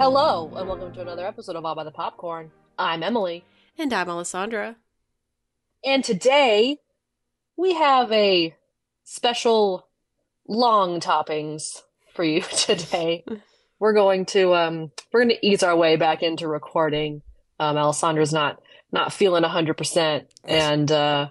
Hello, and welcome to another episode of I'll Buy the Popcorn. I'm Emily. And I'm Alessandra. And today, we have a special long toppings for you today. we're going to um we're going to ease our way back into recording. Um Alessandra's not not feeling 100% and uh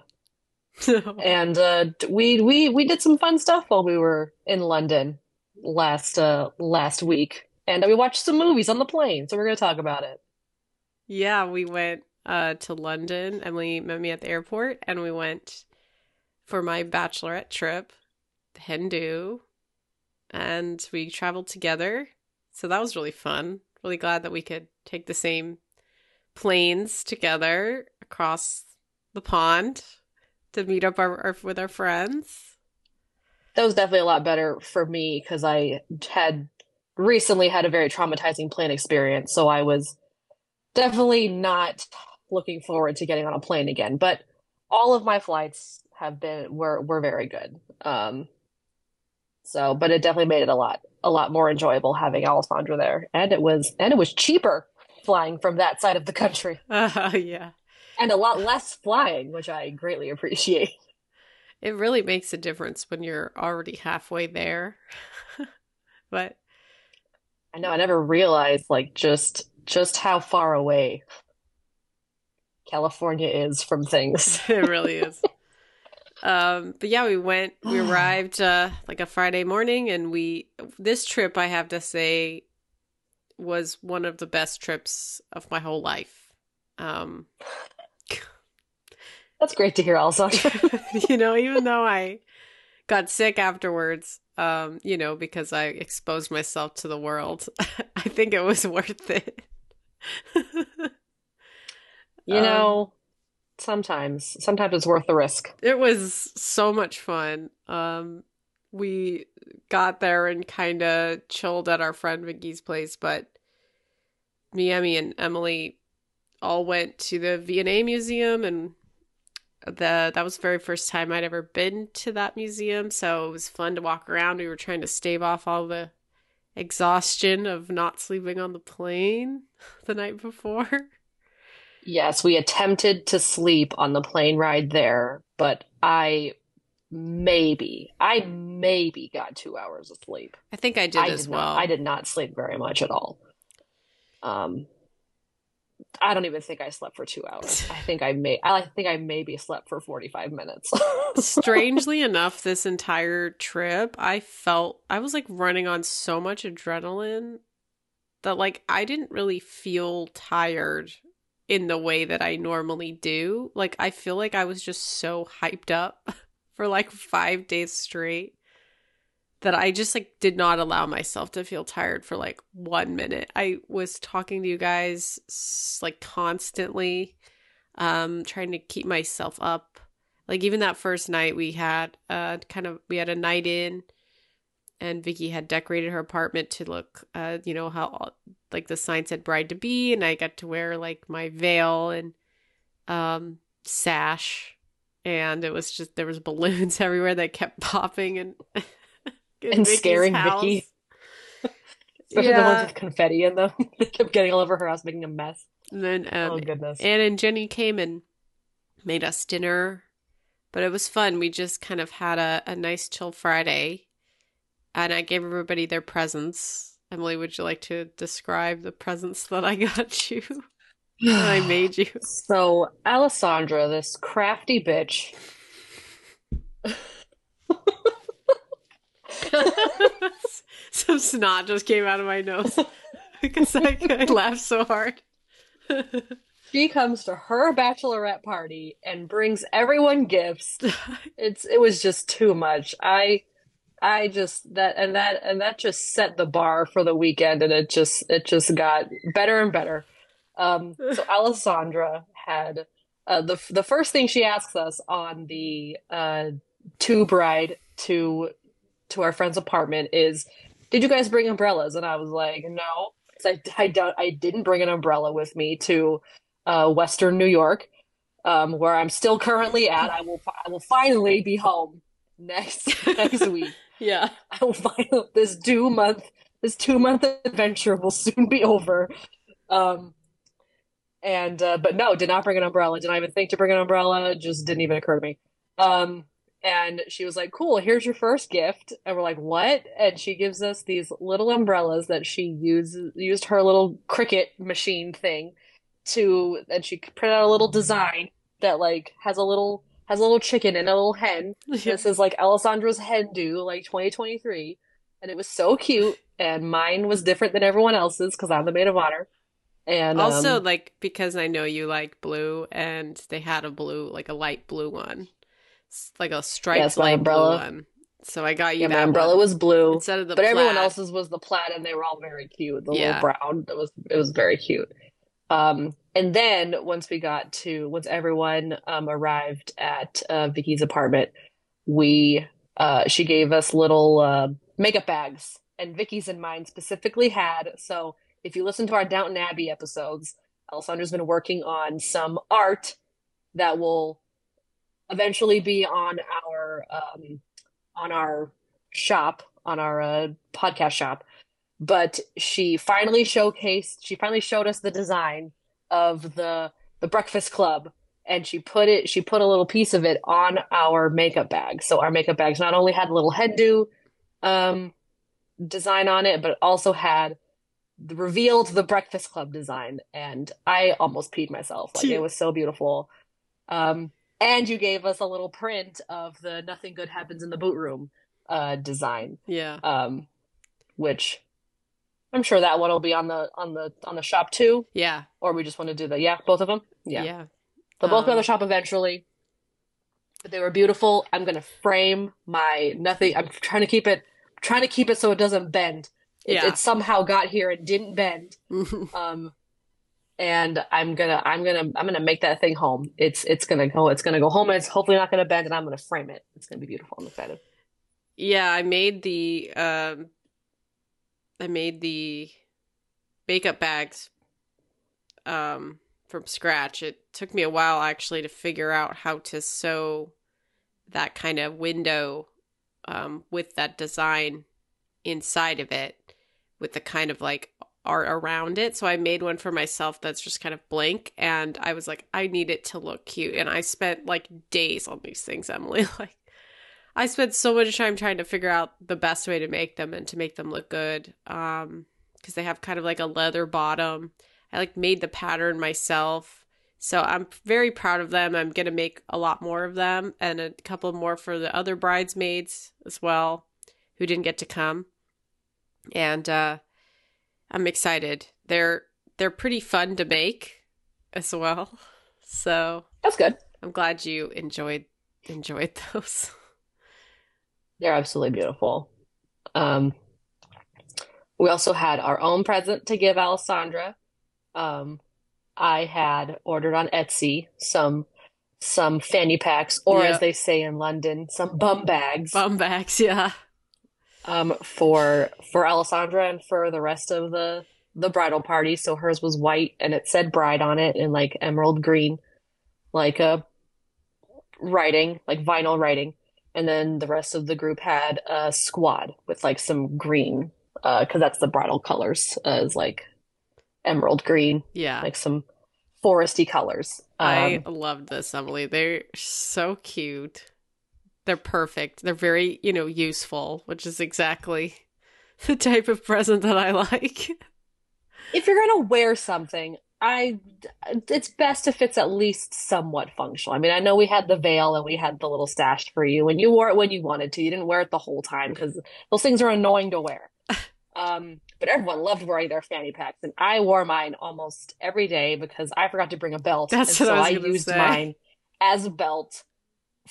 and uh we we we did some fun stuff while we were in London last uh last week. And we watched some movies on the plane, so we're going to talk about it. Yeah, we went uh, to London. Emily met me at the airport, and we went for my bachelorette trip, hen do, and we traveled together. So that was really fun. Really glad that we could take the same planes together across the pond to meet up our, our, with our friends. That was definitely a lot better for me because I had recently had a very traumatizing plane experience. So I was definitely not looking forward to getting on a plane again. But all of my flights have been were were very good. Um, so, but it definitely made it a lot a lot more enjoyable having Alessandra there, and it was and it was cheaper flying from that side of the country. Uh, yeah, and a lot less flying, which I greatly appreciate. It really makes a difference when you're already halfway there. but I know I never realized like just just how far away California is from things. it really is. Um, but yeah, we went. We arrived uh, like a Friday morning, and we this trip I have to say was one of the best trips of my whole life. Um, That's great to hear, also. you know, even though I got sick afterwards, um, you know, because I exposed myself to the world, I think it was worth it. you um, know, sometimes, sometimes it's worth the risk. It was so much fun. Um, we got there and kind of chilled at our friend Vicky's place, but Miami and Emily all went to the V&A Museum and the that was the very first time I'd ever been to that museum, so it was fun to walk around. We were trying to stave off all the exhaustion of not sleeping on the plane the night before. Yes, we attempted to sleep on the plane ride there, but I maybe I maybe got 2 hours of sleep. I think I did I as did well. Not, I did not sleep very much at all. Um I don't even think I slept for two hours. I think I may. I think I maybe slept for forty five minutes. Strangely enough, this entire trip, I felt I was like running on so much adrenaline that like I didn't really feel tired in the way that I normally do. Like I feel like I was just so hyped up for like five days straight that I just like did not allow myself to feel tired for like one minute. I was talking to you guys like constantly, um, trying to keep myself up. Like even that first night we had uh kind of we had a night in and Vicky had decorated her apartment to look uh, you know, how like the sign said bride to be and I got to wear like my veil and um sash and it was just there was balloons everywhere that kept popping and and Vicky's scaring house. Vicky. Especially yeah. the ones with confetti in them. they kept getting all over her house, making a mess. And then, um, oh goodness! Anne and Jenny came and made us dinner, but it was fun. We just kind of had a, a nice chill Friday, and I gave everybody their presents. Emily, would you like to describe the presents that I got you? that I made you. So, Alessandra, this crafty bitch. Some snot just came out of my nose because I, I laughed so hard. She comes to her bachelorette party and brings everyone gifts. It's it was just too much. I I just that and that and that just set the bar for the weekend and it just it just got better and better. Um so Alessandra had uh, the the first thing she asks us on the uh tube ride to to our friend's apartment is did you guys bring umbrellas and I was like no I, I don't I didn't bring an umbrella with me to uh, Western New York, um, where I'm still currently at. I will I will finally be home next next week. Yeah, I will finally this two month this two month adventure will soon be over. Um, and uh, but no, did not bring an umbrella. Did not even think to bring an umbrella. Just didn't even occur to me. Um, and she was like, "Cool, here's your first gift." And we're like, "What?" And she gives us these little umbrellas that she used used her little Cricut machine thing to, and she printed out a little design that like has a little has a little chicken and a little hen. this is like Alessandra's hen do, like 2023, and it was so cute. And mine was different than everyone else's because I'm the maid of honor. And also, um, like because I know you like blue, and they had a blue, like a light blue one like a striped Yes, my umbrella. one. So I got you yeah, my umbrella one. was blue. instead of the but everyone else's was the plaid and they were all very cute the Yeah. little brown that was it was very cute um and then once we got to once everyone um arrived at uh Vicky's apartment we uh she gave us little uh makeup bags and Vicky's and mine specifically had so if you listen to our Downton Abbey episodes Alessandra's been working on some art that will eventually be on our um on our shop on our uh, podcast shop. But she finally showcased she finally showed us the design of the the breakfast club and she put it she put a little piece of it on our makeup bag. So our makeup bags not only had a little hen do um design on it but also had revealed the breakfast club design. And i almost peed myself. Like it was so beautiful. Um and you gave us a little print of the nothing good happens in the boot room uh design Yeah. um which i'm sure that one will be on the on the on the shop too Yeah. or we just want to do the yeah both of them yeah, Yeah. they'll both be on Um, the shop eventually but they were beautiful i'm gonna frame my nothing i'm trying to keep it trying to keep it so it doesn't bend it, Yeah. it somehow got here and didn't bend um and i'm gonna i'm gonna i'm gonna make that thing home. It's it's gonna go it's gonna go home it's hopefully not gonna bend and i'm gonna frame it. It's gonna be beautiful. I'm excited. Yeah, I made the um I made the makeup bags um from scratch. It took me a while actually to figure out how to sew that kind of window um with that design inside of it with the kind of like art around it. So I made one for myself that's just kind of blank and I was like I need it to look cute and I spent like days on these things, Emily. Like I spent so much time trying to figure out the best way to make them and to make them look good. Um, because they have kind of like a leather bottom. I like made the pattern myself. So I'm very proud of them. I'm gonna make a lot more of them and a couple more for the other bridesmaids as well, who didn't get to come. And uh I'm excited. They're they're pretty fun to make as well. So that's good I'm glad you enjoyed enjoyed those. They're absolutely beautiful. Um, we also had our own present to give Alessandra. Um, I had ordered on Etsy some some fanny packs, or Yeah. as they say in London, some bum bags, Bum bags, yeah. Um, for for Alessandra and for the rest of the the bridal party. So hers was white and it said bride on it in like emerald green, like a writing, like vinyl writing. And then the rest of the group had a squad with like some green, uh, because that's the bridal colors, uh, is like emerald green, Yeah. like some foresty colors. I Um, loved this, Emily. They're so cute. They're perfect. They're very, you know, useful, which is exactly the type of present that I like. if you're gonna wear something, I it's best if it's at least somewhat functional. I mean, I know we had the veil and we had the little stash for you, and you wore it when you wanted to. You didn't wear it the whole time because those things are annoying to wear. Um, but everyone loved wearing their fanny packs, and I wore mine almost every day because I forgot to bring a belt, That's and what so I I, was gonna used say. mine as a belt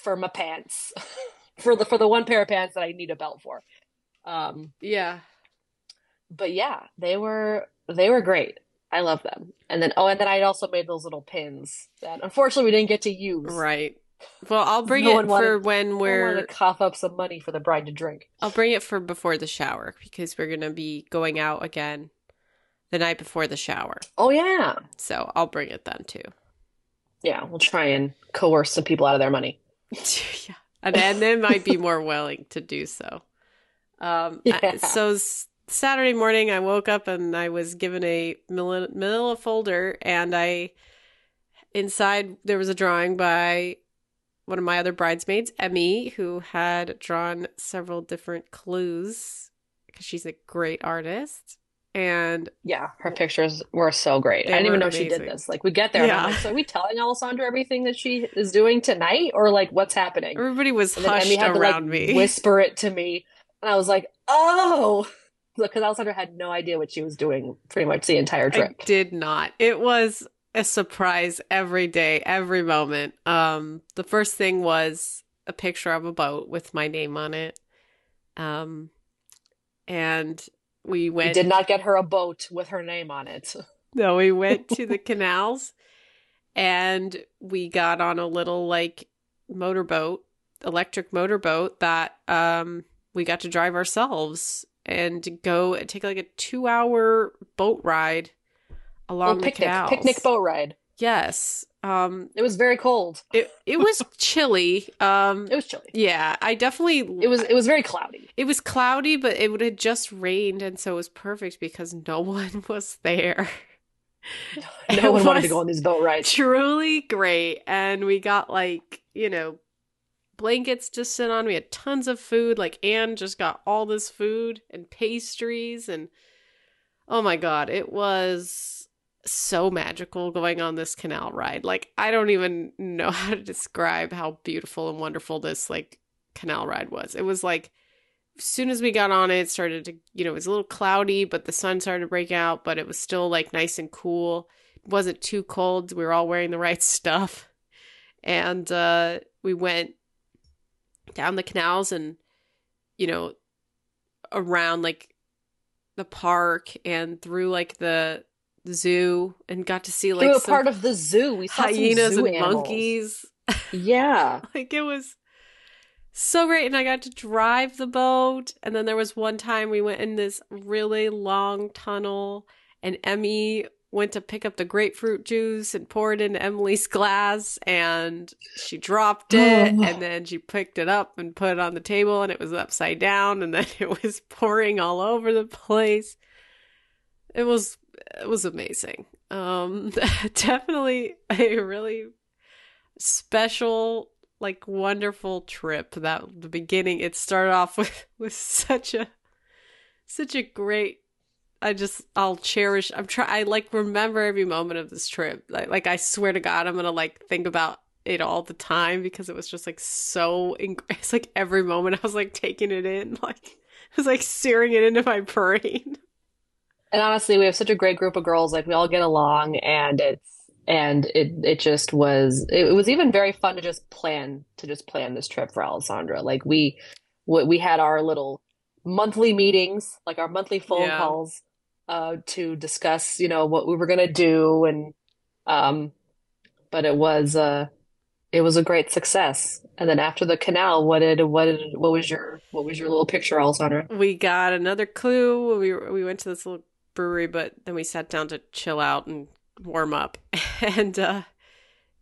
for my pants, for the for the one pair of pants that I need a belt for. Um, Yeah. but yeah, they were they were great. I love them. And then oh, and then I also made those little pins that unfortunately we didn't get to use. Right. Well, I'll bring No it wanted- for when we're wanted to cough up some money for the bride to drink. I'll bring it for before the shower because we're going to be going out again the night before the shower. Oh yeah, So, I'll bring it then too. yeah. We'll try and coerce some people out of their money. yeah. And, and they might be more willing to do so. Um, I- so Saturday morning, I woke up and I was given a manila, manila folder, and I inside there was a drawing by one of my other bridesmaids, Emmy, who had drawn several different clues because she's a great artist. And Yeah, her pictures were so great. I didn't even know she did this. Like we get there, and I'm Yeah. like, so are we telling Alessandra everything that she is doing tonight, or like what's happening? everybody was And hushed had to like around me. whisper it to me, and I was like, oh, because Alessandra had no idea what she was doing pretty much the entire I trip. did not. It was a surprise every day, every moment. Um, the first thing was a picture of a boat with my name on it. Um, and we went. We did not get her a boat with her name on it. No, we went to the canals, and we got on a little like motorboat, electric motorboat that um we got to drive ourselves and go and take like a two-hour boat ride along the picnic, canals. picnic boat ride. Yes. Um It was very cold. it it was chilly. Um It was chilly. yeah, I definitely It was it was very cloudy. it was cloudy, but it would have just rained and so it was perfect because no one was there. No It one wanted to go on these boat rides. Truly great. And we got like, you know, blankets to sit on. We had tons of food. Like Anne just got all this food and pastries and oh my god, it was so magical going on this canal ride. Like I don't even know how to describe how beautiful and wonderful this like canal ride was. It was like as soon as we got on it, it started to, you know, it was a little cloudy, but the sun started to break out, but it was still like nice and cool. It wasn't too cold. We were all wearing the right stuff. And uh, we went down the canals and, you know, around like the park and through like the zoo and got to see like part of the zoo. We saw hyenas and animals. monkeys. Yeah. Like it was so great. And I got to drive the boat. And then there was one time we went in this really long tunnel, and Emmy went to pick up the grapefruit juice and pour it into Emily's glass. And she dropped it. Oh. And then she picked it up and put it on the table, and it was upside down. And then it was pouring all over the place. It was was amazing. Um, definitely a really special, like wonderful trip. That the beginning, it started off with with such a such a great. I just I'll cherish. I'm try. I like remember every moment of this trip. Like like I swear to God, I'm gonna like think about it all the time because it was just like so. Ing- it's like every moment I was like taking it in, like I was like searing it into my brain. And honestly, we have such a great group of girls. Like we all get along, and it's and it it just was. It was even very fun to just plan to just plan this trip for Alessandra. Like we we we had our little monthly meetings, like our monthly phone Yeah. calls, uh, to discuss, you know, what we were gonna do, and um, but it was uh, it was a great success. And then after the canal, what did what did what was your what was your little picture, Alessandra? we got another clue. We we went to this little brewery, but then we sat down to chill out and warm up. And uh,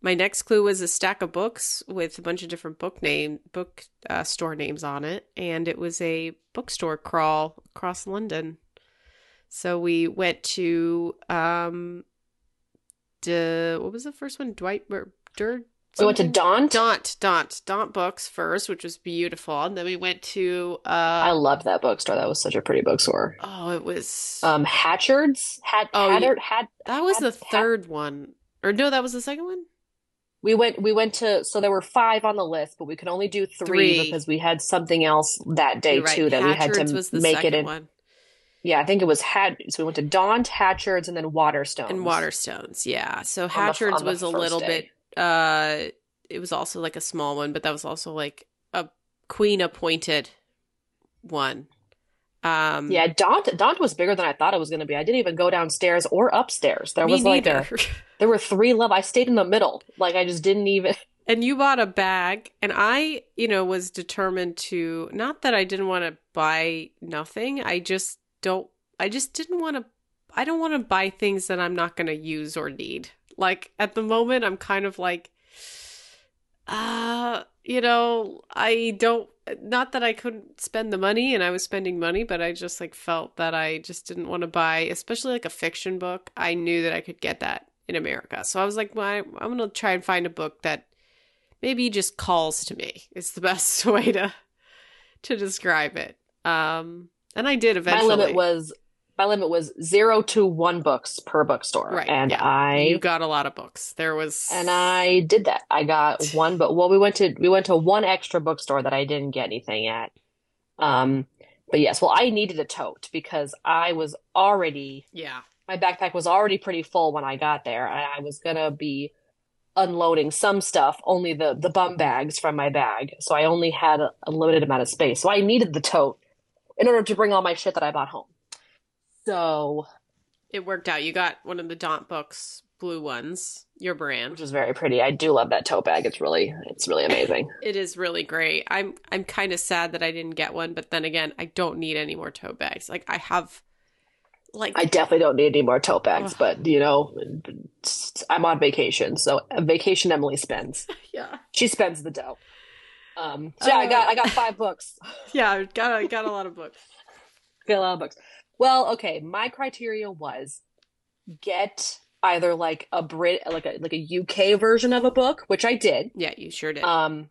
my next clue was a stack of books with a bunch of different book name book uh, store names on it, and it was a bookstore crawl across London. So we went to um, the what was the first one? Dwight or Dur. We went to? Daunt. Daunt, Daunt, Daunt Books first, which was beautiful, and then we went to uh, I loved that bookstore. That was such a pretty bookstore. Oh, it was. Um, Hatchards had Oh, Hatter had that was the had- third one, or no, that was the second one. we went we went to so there were five on the list, but we could only do three, Three. because we had something else that day right. too that we had to make it in. one. Yeah, I think it was had. So we went to Daunt, Hatchards, and then Waterstones. And Waterstones, yeah. So Hatchards the was a little day. bit. Uh It was also like a small one, but that was also like a queen appointed one. Um, Yeah, Daunt. Daunt was bigger than I thought it was going to be. I didn't even go downstairs or upstairs. There was like a. There were three level. I stayed in the middle. Like I just didn't even. and you bought a bag, and I, you know, was determined to. Not that I didn't want to buy nothing. I just don't. I just didn't want to. I don't want to buy things that I'm not going to use or need. Like at the moment, I'm kind of like, uh, you know, I don't. Not that I couldn't spend the money, and I was spending money, but I just like felt that I just didn't want to buy, especially like a fiction book. I knew that I could get that in America, so I was like, well, I, I'm gonna try and find a book that maybe just calls to me. It's the best way to to describe it. Um, and I did eventually. My limit was. My limit was zero to one books per bookstore, Right, and yeah. I you got a lot of books. There was and I did that. I got one, but well, we went to we went to one extra bookstore that I didn't get anything at. Um, but yes, well, I needed a tote because I was already yeah. my backpack was already pretty full when I got there, and I was gonna be unloading some stuff, only the the bum bags from my bag. So I only had a, a limited amount of space. So I needed the tote in order to bring all my shit that I bought home. So, It worked out. You got one of the Daunt books, blue ones, your brand. which is very pretty. I do love that tote bag. It's really it's really amazing. It is really great. I'm I'm kind of sad that I didn't get one, but then again, I don't need any more tote bags. Like I have like I definitely don't need any more tote bags, Ugh. but you know, I'm on vacation, so vacation Emily spends. yeah. She spends the dough. Um, so yeah, I Uh. got I got five books. Yeah, I got I got a lot of books. Got a lot of books. Well, okay, my criteria was get either like a Brit like a like a UK version of a book, which I did. Yeah, you sure did. Um,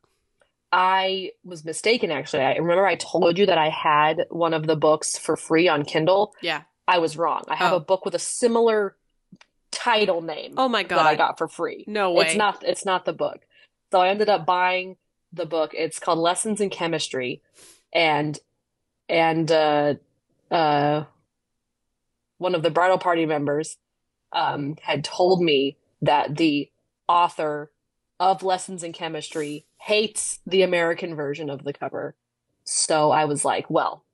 I was mistaken actually. I remember I told you that I had one of the books for free on Kindle. yeah. I was wrong. I have Oh. a book with a similar title name Oh my that I got for free. No way. It's not it's not the book. So I ended up buying the book. It's called Lessons in Chemistry and and uh uh one of the bridal party members um had told me that the author of Lessons in Chemistry hates the American version of the cover. So I was like, well,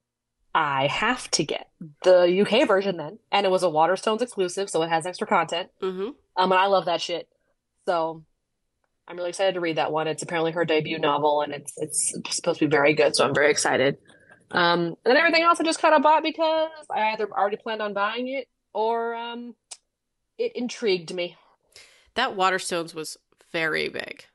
I have to get the UK version then. And it was a Waterstones exclusive, so it has extra content. mm-hmm. Um, and I love that shit. So I'm really excited to read that one. It's apparently her debut novel, and it's it's supposed to be very good. So I'm very excited. Um, and then everything else I just kind of bought because I either already planned on buying it or um, it intrigued me. That Waterstones was very big.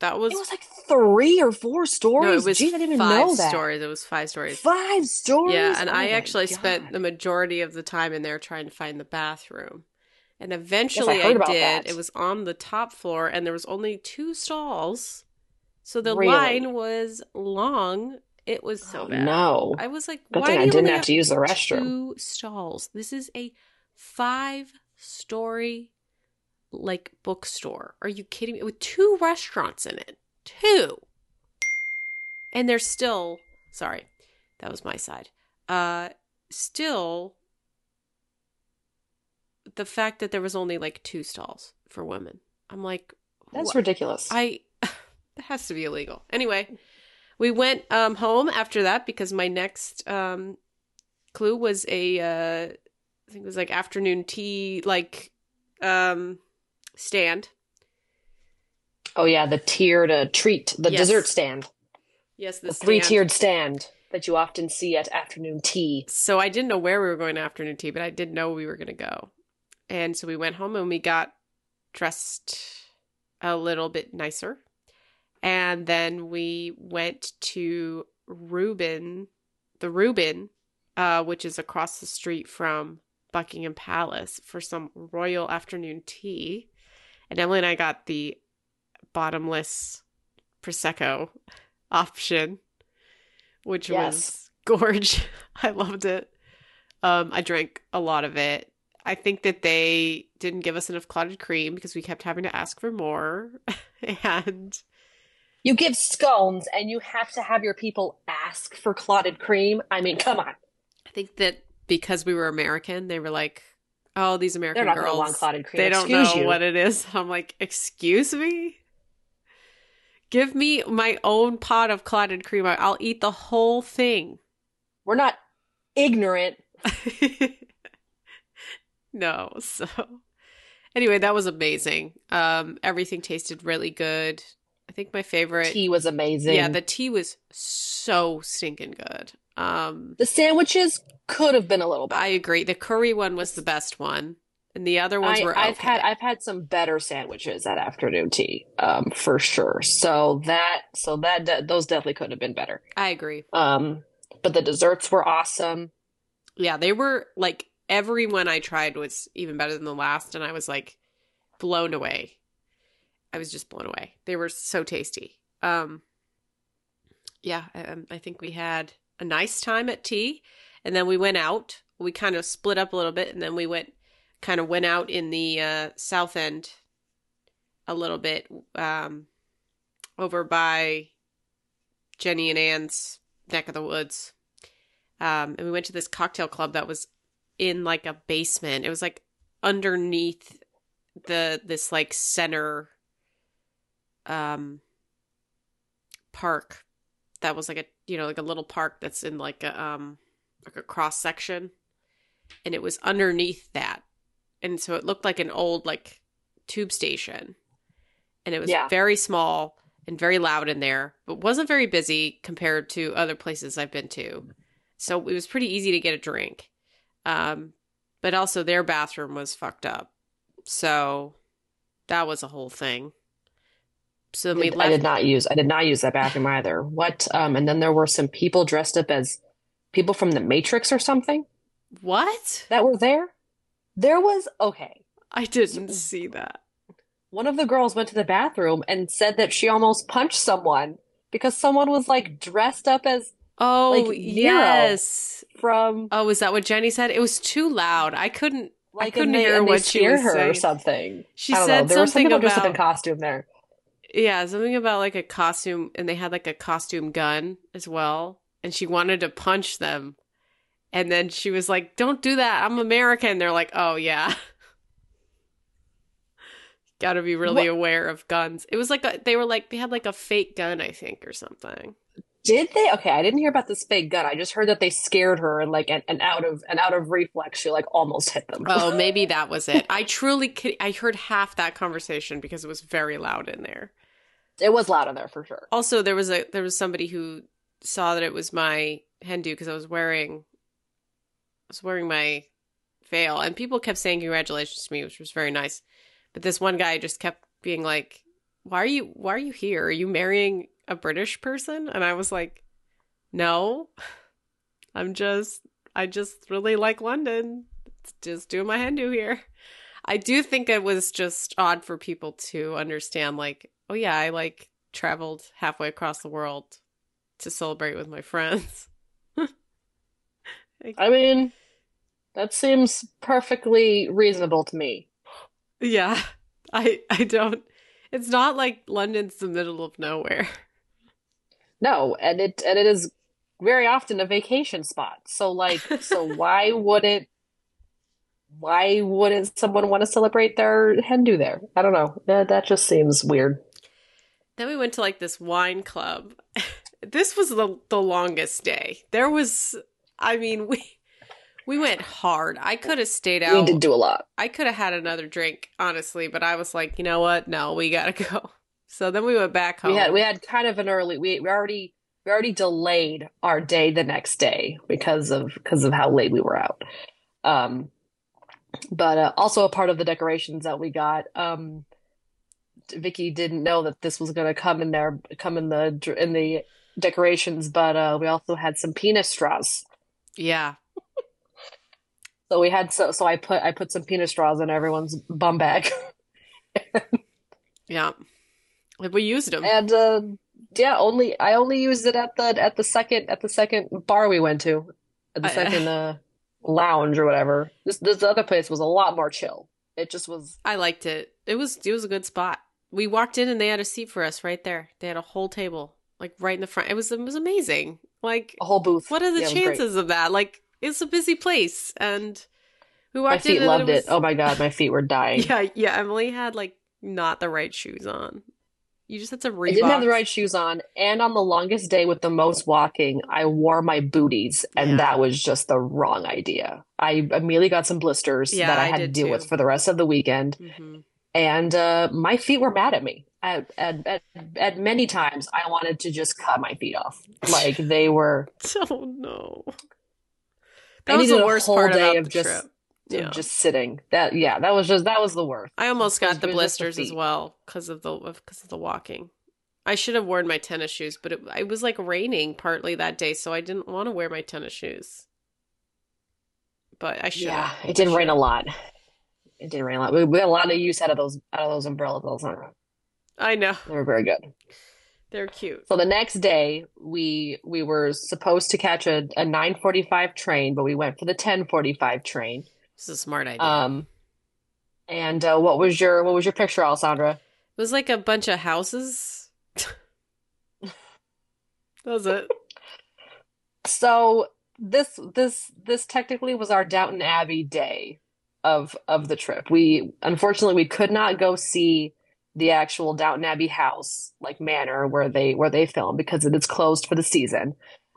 That was, It was like three or four stories. no, it was Gee, I didn't even five know that. stories. It was five stories. Five stories. Yeah, and Oh I actually God. spent the majority of the time in there trying to find the bathroom. And eventually heard I, about did. that. It was on the top floor and there was only two stalls. So the Really? line was long. It was so Oh, bad. no. I was like, Good why thing do I didn't have to use the restroom. two stalls? This is a five story like bookstore. Are you kidding me? With two restaurants in it. Two. And they're still sorry. That was my side. Uh still the fact that there was only like two stalls for women. I'm like That's what? ridiculous. I that has to be illegal. Anyway, we went um home after that because my next um clue was a uh I think it was like afternoon tea like um stand. oh yeah, the tiered uh, treat, the Yes. dessert stand, Yes, the the three-tiered stand that you often see at afternoon tea. So I didn't know where we were going to afternoon tea, but I did know we were going to go. And so we went home and we got dressed a little bit nicer. And then we went to Reuben, the Reuben, uh, which is across the street from Buckingham Palace for some royal afternoon tea. And Emily and I got the bottomless Prosecco option, which Yes. was gorge. I loved it. Um, I drank a lot of it. I think that they didn't give us enough clotted cream because we kept having to ask for more. and You give scones and you have to have your people ask for clotted cream. I mean, come on. I think that because we were American, they were like, "Oh, these American They're not going girls, to want clotted cream. they don't Excuse know you. what it is." I'm like, "Excuse me." Give me my own pot of clotted cream. I'll eat the whole thing. We're not ignorant. no, so anyway, that was amazing. Um, everything tasted really good. I think my favorite, Tea was amazing. yeah, the tea was so stinking good. Um, the sandwiches could have been a little better. I agree. The curry one was the best one, and the other ones I, were. I've okay. had I've had some better sandwiches at afternoon tea, um, for sure. So that so that de- those definitely could have been better. I agree. Um, but the desserts were awesome. Yeah, they were like everyone I tried was even better than the last, and I was like blown away. I was just blown away. They were so tasty. Um, yeah, um, I think we had a nice time at tea, and then we went out. We kind of split up a little bit, and then we went kind of went out in the uh, south end a little bit, um, over by Jenny and Ann's neck of the woods. Um, and we went to this cocktail club that was in like a basement. It was like underneath the this like center um park that was like a you know like a little park that's in like a um like a cross section. And it was underneath that. And so it looked like an old like tube station. And it was Yeah. very small and very loud in there but wasn't very busy compared to other places i've been to. So it was pretty easy to get a drink. Um but also their bathroom was fucked up. So that was a whole thing so we I did not use I did not use that bathroom either. What? Um, and then there were some people dressed up as people from the Matrix or something what that were there. There was okay. i didn't see that One of the girls went to the bathroom and said that she almost punched someone because someone was like dressed up as Oh, Like, yes. from Oh, is that what Jenny said? It was too loud. I couldn't. like couldn't they, hear what she was her or saying. something. She I said know. There were some something people dressed up in costume there. Yeah, something about like a costume, and they had like a costume gun as well, and she wanted to punch them, and then she was like, "Don't do that. I'm American." They're like, "Oh yeah." Got to be really What- aware of guns. It was like a, they were like they had like a fake gun, I think, or something. Did they? Okay, I didn't hear about this fake gun. I just heard that they scared her and like and, and out of and out of reflex, she like almost hit them. Oh, maybe that was it. I truly, could, I heard half that conversation because it was very loud in there. It was loud in there for sure. Also, there was a there was somebody who saw that it was my hen do because I was wearing, I was wearing my veil, and people kept saying congratulations to me, which was very nice. But this one guy just kept being like, "Why are you Why are you here? Are you marrying a British person?" And I was like, "No, I'm just I just really like London. Just doing my hen do here." I do think it was just odd for people to understand, like, oh yeah, I like traveled halfway across the world to celebrate with my friends. I mean, that seems perfectly reasonable to me. yeah, I I don't. It's not like London's the middle of nowhere. No, and it and it is very often a vacation spot. So like, so why wouldn't why wouldn't someone want to celebrate their hen do there? I don't know. That that just seems weird. Then we went to like this wine club. this was the the longest day. There was, I mean, we we went hard. I could have stayed out. We did do a lot. I could have had another drink, honestly, but I was like, you know what? No, we gotta go. So then we went back home. We had we had kind of an early we we already we already delayed our day the next day because of because of how late we were out. Um, but uh, also a part of the decorations that we got. Um, Vicky didn't know that this was going to come in there, come in the in the decorations, but uh, we also had some penis straws. yeah, So we had so so I put I put some penis straws in everyone's bum bag, yeah. We used them. and uh, yeah, only I only used it at the at the second at the second bar we went to, at the I- second uh, lounge or whatever. This this other place was a lot more chill. It just was I liked it. It was it was a good spot. We walked in and they had a seat for us right there. They had a whole table like right in the front. It was it was amazing. Like a whole booth. what are the Yeah, it chances of that? Like It's a busy place, and we My walked in feet and loved it. was- Oh my god, my feet were dying. Yeah, yeah. Emily had like not the right shoes on. You just had to Reebok. I didn't have the right shoes on, and on the longest day with the most walking, I wore my booties, and Yeah. that was just the wrong idea. I immediately got some blisters Yeah, that I I had to deal too. with for the rest of the weekend, Mhm. And uh, my feet were mad at me. At, at, at, at many times, I wanted to just cut my feet off. Like they were Oh no. I That was needed the a worst whole part day of the just- trip. Yeah. just sitting. That yeah, that was just that was the worst. I almost got the blisters as well because of the because of the walking. I should have worn my tennis shoes, but it, it was like raining partly that day, so I didn't want to wear my tennis shoes. But I should. Yeah, it did rain a lot. It didn't rain a lot. We, we got a lot of use out of those out of those umbrellas all the time. I know They were very good. they're cute. So the next day, we we were supposed to catch a, a 9:45 train, but we went for the 10:45 train. It's a smart idea. Um, and uh, what was your what was your picture, Alessandra? it was like a bunch of houses. that was it. So this this this technically was our Downton Abbey day of of the trip. We unfortunately we could not go see the actual Downton Abbey house, like manor where they where they film because it is closed for the season.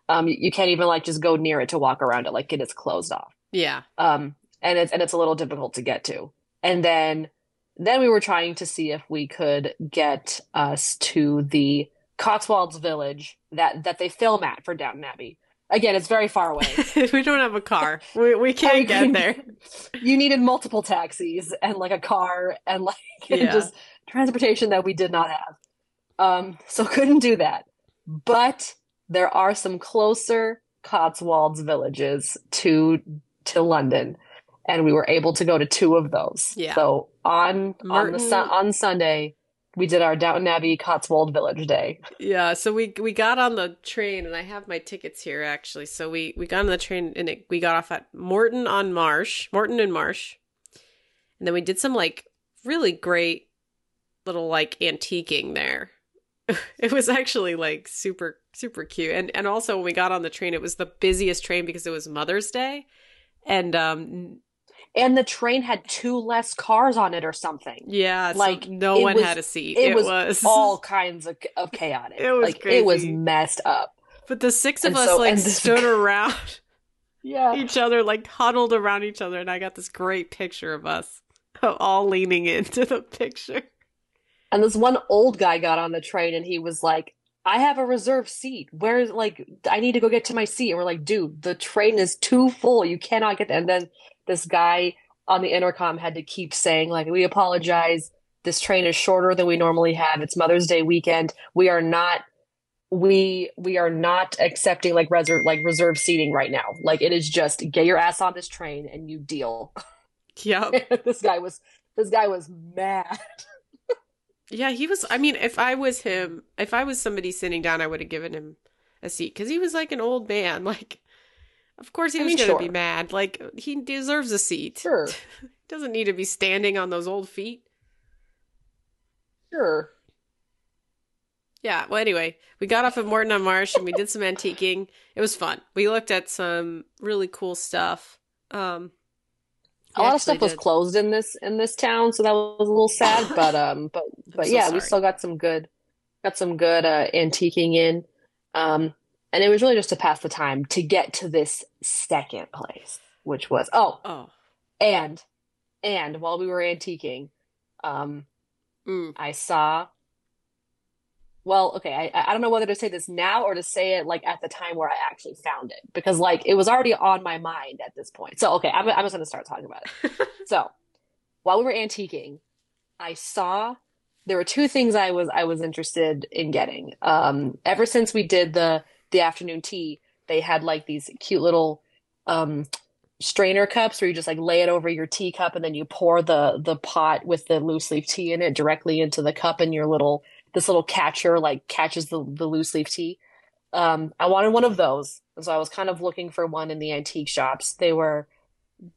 Um, you, you can't even like just go near it to walk around it, like it is closed off. Yeah. Um, and it's and it's a little difficult to get to. And then then we were trying to see if we could get us to the Cotswolds village that that they film at for Downton Abbey. Again, it's very far away. we don't have a car. We we can't get there. You needed multiple taxis and like a car and like Yeah. just transportation that we did not have. Um, so couldn't do that. But there are some closer Cotswolds villages to to London, and we were able to go to two of those. Yeah. So on on the on Sunday, we did our Downton Abbey Cotswold Village Day. Yeah, so we we got on the train, and I have my tickets here actually. So we we got on the train, and it, we got off at Moreton on Marsh, Moreton and Marsh, and then we did some like really great little like antiquing there. it was actually like super super cute, and and also when we got on the train, it was the busiest train because it was Mother's Day, and um And the train had two less cars on it or something. yeah, so Like, no one was- had a seat. It, It, was, was all kinds of, of chaotic. It was like it was messed up. but the six of and us so- like stood around. Yeah. each other, like huddled around each other, and I got this great picture of us all leaning into the picture. And this one old guy got on the train and he was like, I have a reserved seat. Where's like I need to go get to my seat. And we're like, dude, the train is too full. You cannot get there. And then this guy on the intercom had to keep saying, like, we apologize. This train is shorter than we normally have. It's Mother's Day weekend. We are not we we are not accepting like reserve like reserved seating right now. Like it is just get your ass on this train and you deal. Yep. this guy was this guy was mad. Yeah, he was. I mean, if I was him, if I was somebody sitting down, I would have given him a seat because he was like an old man. Like, of course he I was mean, going to sure. be mad. Like, he deserves a seat. Sure. Doesn't need to be standing on those old feet. Sure. Yeah. Well, anyway, we got off at Moreton on Marsh and we did some antiquing. It was fun. We looked at some really cool stuff. Um, a lot of stuff was closed in this in this town, so that was a little sad. But um, but but so yeah, we still got some good got some good uh, antiquing in. Um, and it was really just to pass the time to get to this second place, which was oh, Oh. and and while we were antiquing, um, Mm. I saw. Well, okay, I I don't know whether to say this now or to say it like at the time where I actually found it because like it was already on my mind at this point. So okay, I'm I'm just gonna start talking about it. So, while we were antiquing, I saw there were two things I was I was interested in getting. Um, ever since we did the the afternoon tea, they had like these cute little um strainer cups where you just like lay it over your teacup and then you pour the the pot with the loose leaf tea in it directly into the cup in your little this little catcher like catches the the loose leaf tea. Um, I wanted one of those, and so I was kind of looking for one in the antique shops. They were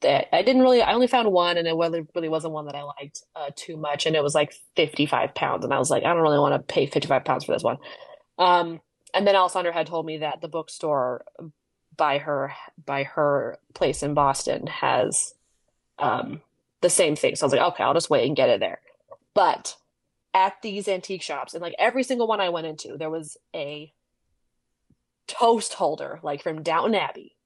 that I didn't really. I only found one, and it really wasn't one that I liked uh, too much, and it was like fifty five pounds, and I was like, I don't really want to pay fifty five pounds for this one. Um, and then Alessandra had told me that the bookstore by her by her place in Boston has um the same thing. So I was like, okay, I'll just wait and get it there. But at these antique shops, and like every single one I went into, there was a toast holder, like from Downton Abbey.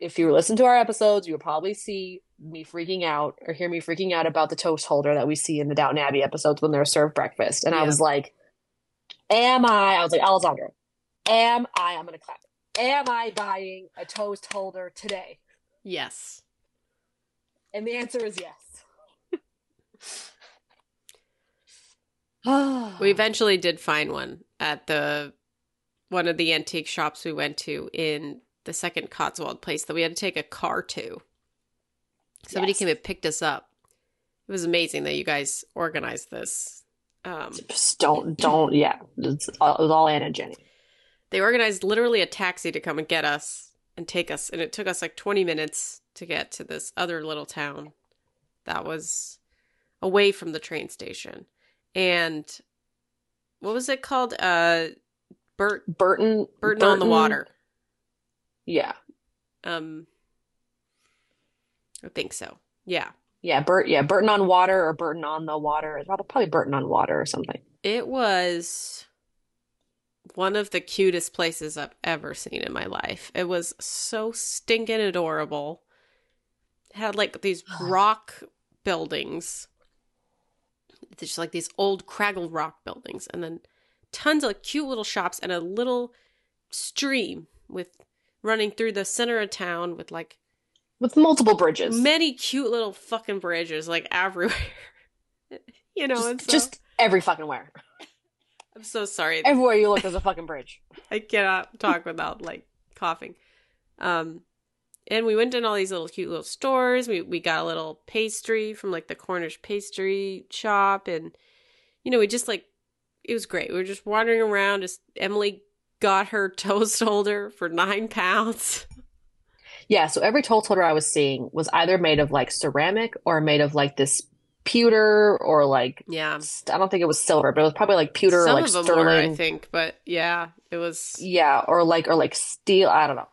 If you listen to our episodes, you'll probably see me freaking out or hear me freaking out about the toast holder that we see in the Downton Abbey episodes when they're served breakfast. And I was like, Am I? I was like, Alessandra, am I? I'm going to clap. Am I buying a toast holder today? Yes. And the answer is yes. We eventually did find one at the one of the antique shops we went to in the second Cotswold place that we had to take a car to. Somebody Yes. came and picked us up. It was amazing that you guys organized this. Um, Just don't, don't, yeah. It's, all- it was all Anna and Jenny. they organized literally a taxi to come and get us and take us, and it took us like 20 minutes to get to this other little town that was away from the train station. And what was it called? Uh, Burt Bourton, Bourton on the water. Yeah. Um, I think so. Yeah, Yeah, Burt. Yeah, Bourton on Water or Bourton on the Water. It's probably probably Bourton on Water or something. it was one of the cutest places I've ever seen in my life. It was so stinking adorable. It had like these rock buildings, It's just like these old craggle rock buildings, and then tons of cute little shops and a little stream with running through the center of town with like With multiple bridges. many cute little fucking bridges like everywhere. you know, just, and so, just every fucking where. I'm so sorry. Everywhere you look, there's a fucking bridge. I cannot talk without like coughing. Um, and we went in all these little cute little stores. We we got a little pastry from like the Cornish pastry shop, and you know we just like it was great. We were just wandering around. Just Emily got her toast holder for nine pounds. Yeah, so every toast holder I was seeing was either made of like ceramic or made of like this pewter or like Yeah, I don't think it was silver, but it was probably like pewter or like sterling. were, I think, but yeah, it was. Yeah, or like or like steel, I don't know.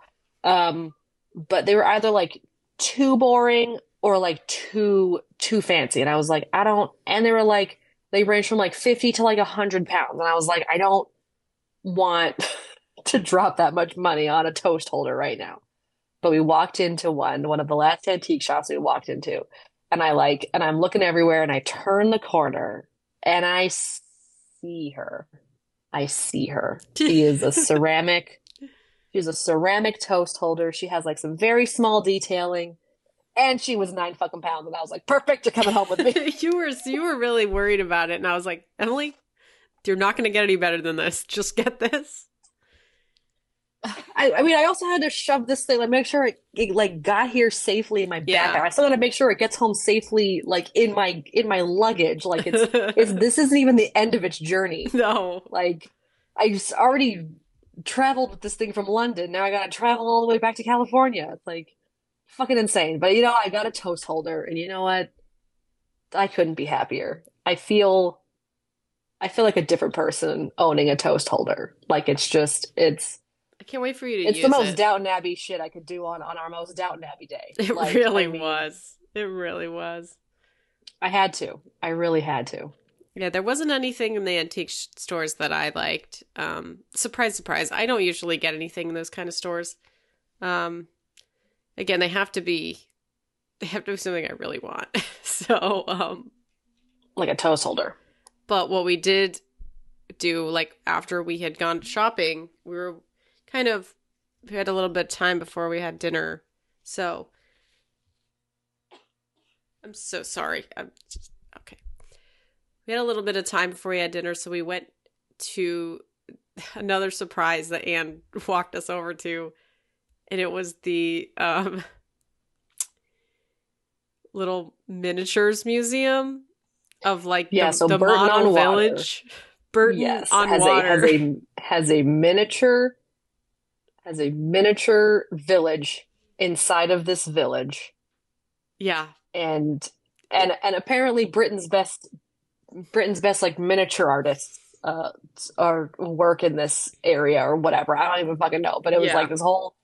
Um, but they were either like too boring or like too too fancy. And I was like, I don't and they were like they range from like 50 to like 100 pounds. And I was like, I don't want to drop that much money on a toast holder right now. But we walked into one, one of the last antique shops we walked into. And I like, and I'm looking everywhere and I turn the corner and I see her. I see her. She is a ceramic. She's a ceramic toast holder. She has like some very small detailing. And she was nine fucking pounds. And I was like, perfect, you're coming home with me. you were you were really worried about it, and I was like, Emily, you're not going to get any better than this. Just get this. I, I mean, I also had to shove this thing, like make sure it, it like got here safely in my Yeah. backpack. I still gotta make sure it gets home safely, like in my in my luggage. Like it's it's this isn't even the end of its journey. no. Like I just already traveled with this thing from London. Now I gotta travel all the way back to California. It's like fucking insane. But you know, I got a toast holder, and you know what? I couldn't be happier. I feel I feel like a different person owning a toast holder. Like it's just it's I can't wait for you to it's the most it. Downton Abbey shit I could do on on our most Downton Abbey day. It Like, really I mean, was. It really was. I had to. I really had to. Yeah, there wasn't anything in the antique sh- stores that I liked. Um, surprise, surprise. I don't usually get anything in those kind of stores. Um, again, they have to be, they have to be something I really want. so, um, Like a toast holder. but what we did do, like after we had gone shopping, we were kind of we had a little bit of time before we had dinner. So I'm so sorry. I'm just, okay. We had a little bit of time before we had dinner, so we went to another surprise that Anne walked us over to, and it was the um little miniatures museum of like Yeah, the, so the Bourton model on Water. village. Bourton yes, on has water. a has a has a miniature has a miniature village inside of this village, yeah, and and and apparently Britain's best Britain's best like miniature artists uh are work in this area or whatever. I don't even fucking know, but it was Yeah. like this whole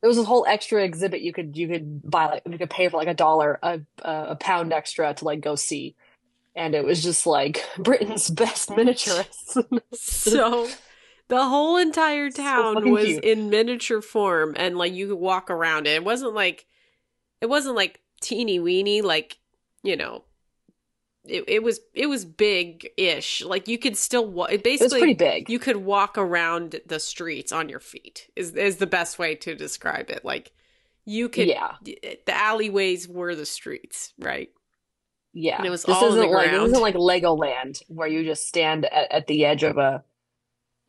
there was this whole extra exhibit you could you could buy like you could pay for like a dollar a a pound extra to like go see, and it was just like Britain's best miniaturists. so the whole entire town fucking was cute. in miniature form and like you could walk around it. It wasn't like it wasn't like teeny weeny like, you know, it, it was it was big ish. Like you could still wa- it It was pretty big. you could walk around the streets on your feet is is the best way to describe it. Like you could Yeah. the alleyways were the streets, right? Yeah, And it was this all isn't like this isn't like Legoland where you just stand at, at the edge of a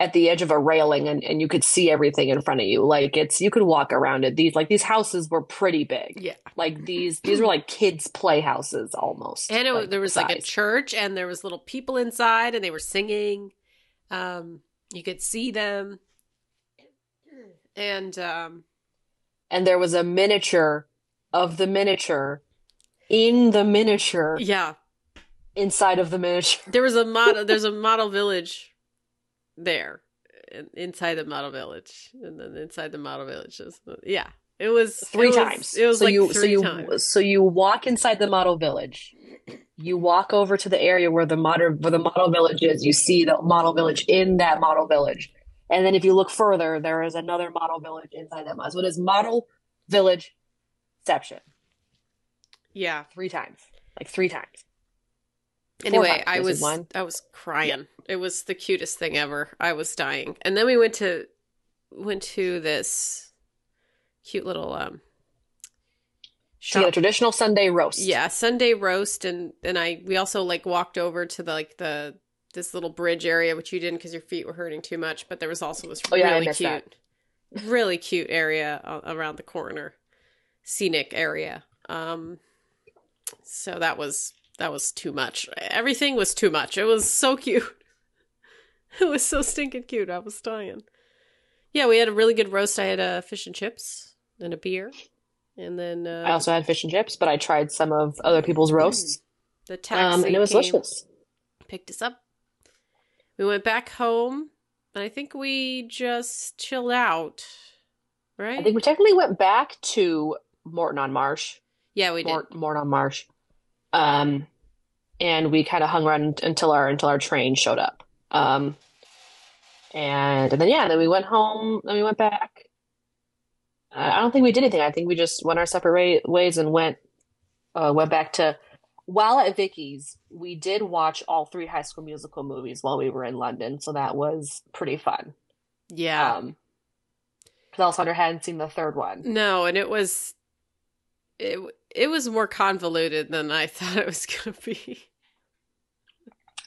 at the edge of a railing and, and you could see everything in front of you. Like it's you could walk around it. These like these houses were pretty big. Yeah. Like these these were like kids' playhouses almost. And it, was like, there was like a church, and there was little people inside, and they were singing. Um, you could see them, and um, and there was a miniature of the miniature in the miniature yeah, inside of the miniature. there was a model. There's a model village there, in- inside the model village, and then inside the model village is yeah. It was Three it was- times. It was so like you three so you times. so you walk inside the model village. You walk over to the area where the model where the model village is. You see the model village in that model village. And then if you look further, there is another model village inside that model. So it is model village exception. Yeah. Three times. Like three times. Anyway, times, I was was one? I was crying. It was the cutest thing ever. I was dying. And then we went to went to this cute little um To get a traditional Sunday roast. Yeah, Sunday roast and and I we also like walked over to the like the this little bridge area which you didn't cuz your feet were hurting too much, but there was also this Oh, yeah, really cute really cute area around the corner. Scenic area. Um so that was that was too much. Everything was too much. It was so cute. It was so stinking cute. I was dying. Yeah, we had a really good roast. I had uh, fish and chips and a beer. And then uh, I also had fish and chips, but I tried some of other people's roasts. the taxi Um, and it was came, delicious. picked us up. We went back home, and I think we just chilled out, right? I think we technically went back to Moreton on Marsh. yeah, we did. Mort, Moreton on Marsh. Um, and we kind of hung around until our until our train showed up. Um, and, and then yeah, then we went home. Then we went back. Uh, I don't think we did anything. I think we just went our separate ways and went uh, went back to. While at Vicky's, we did watch all three High School Musical movies while we were in London, so that was pretty fun. Yeah. Um, because Alessandra hadn't seen the third one. no, and it was it it was more convoluted than I thought it was going to be.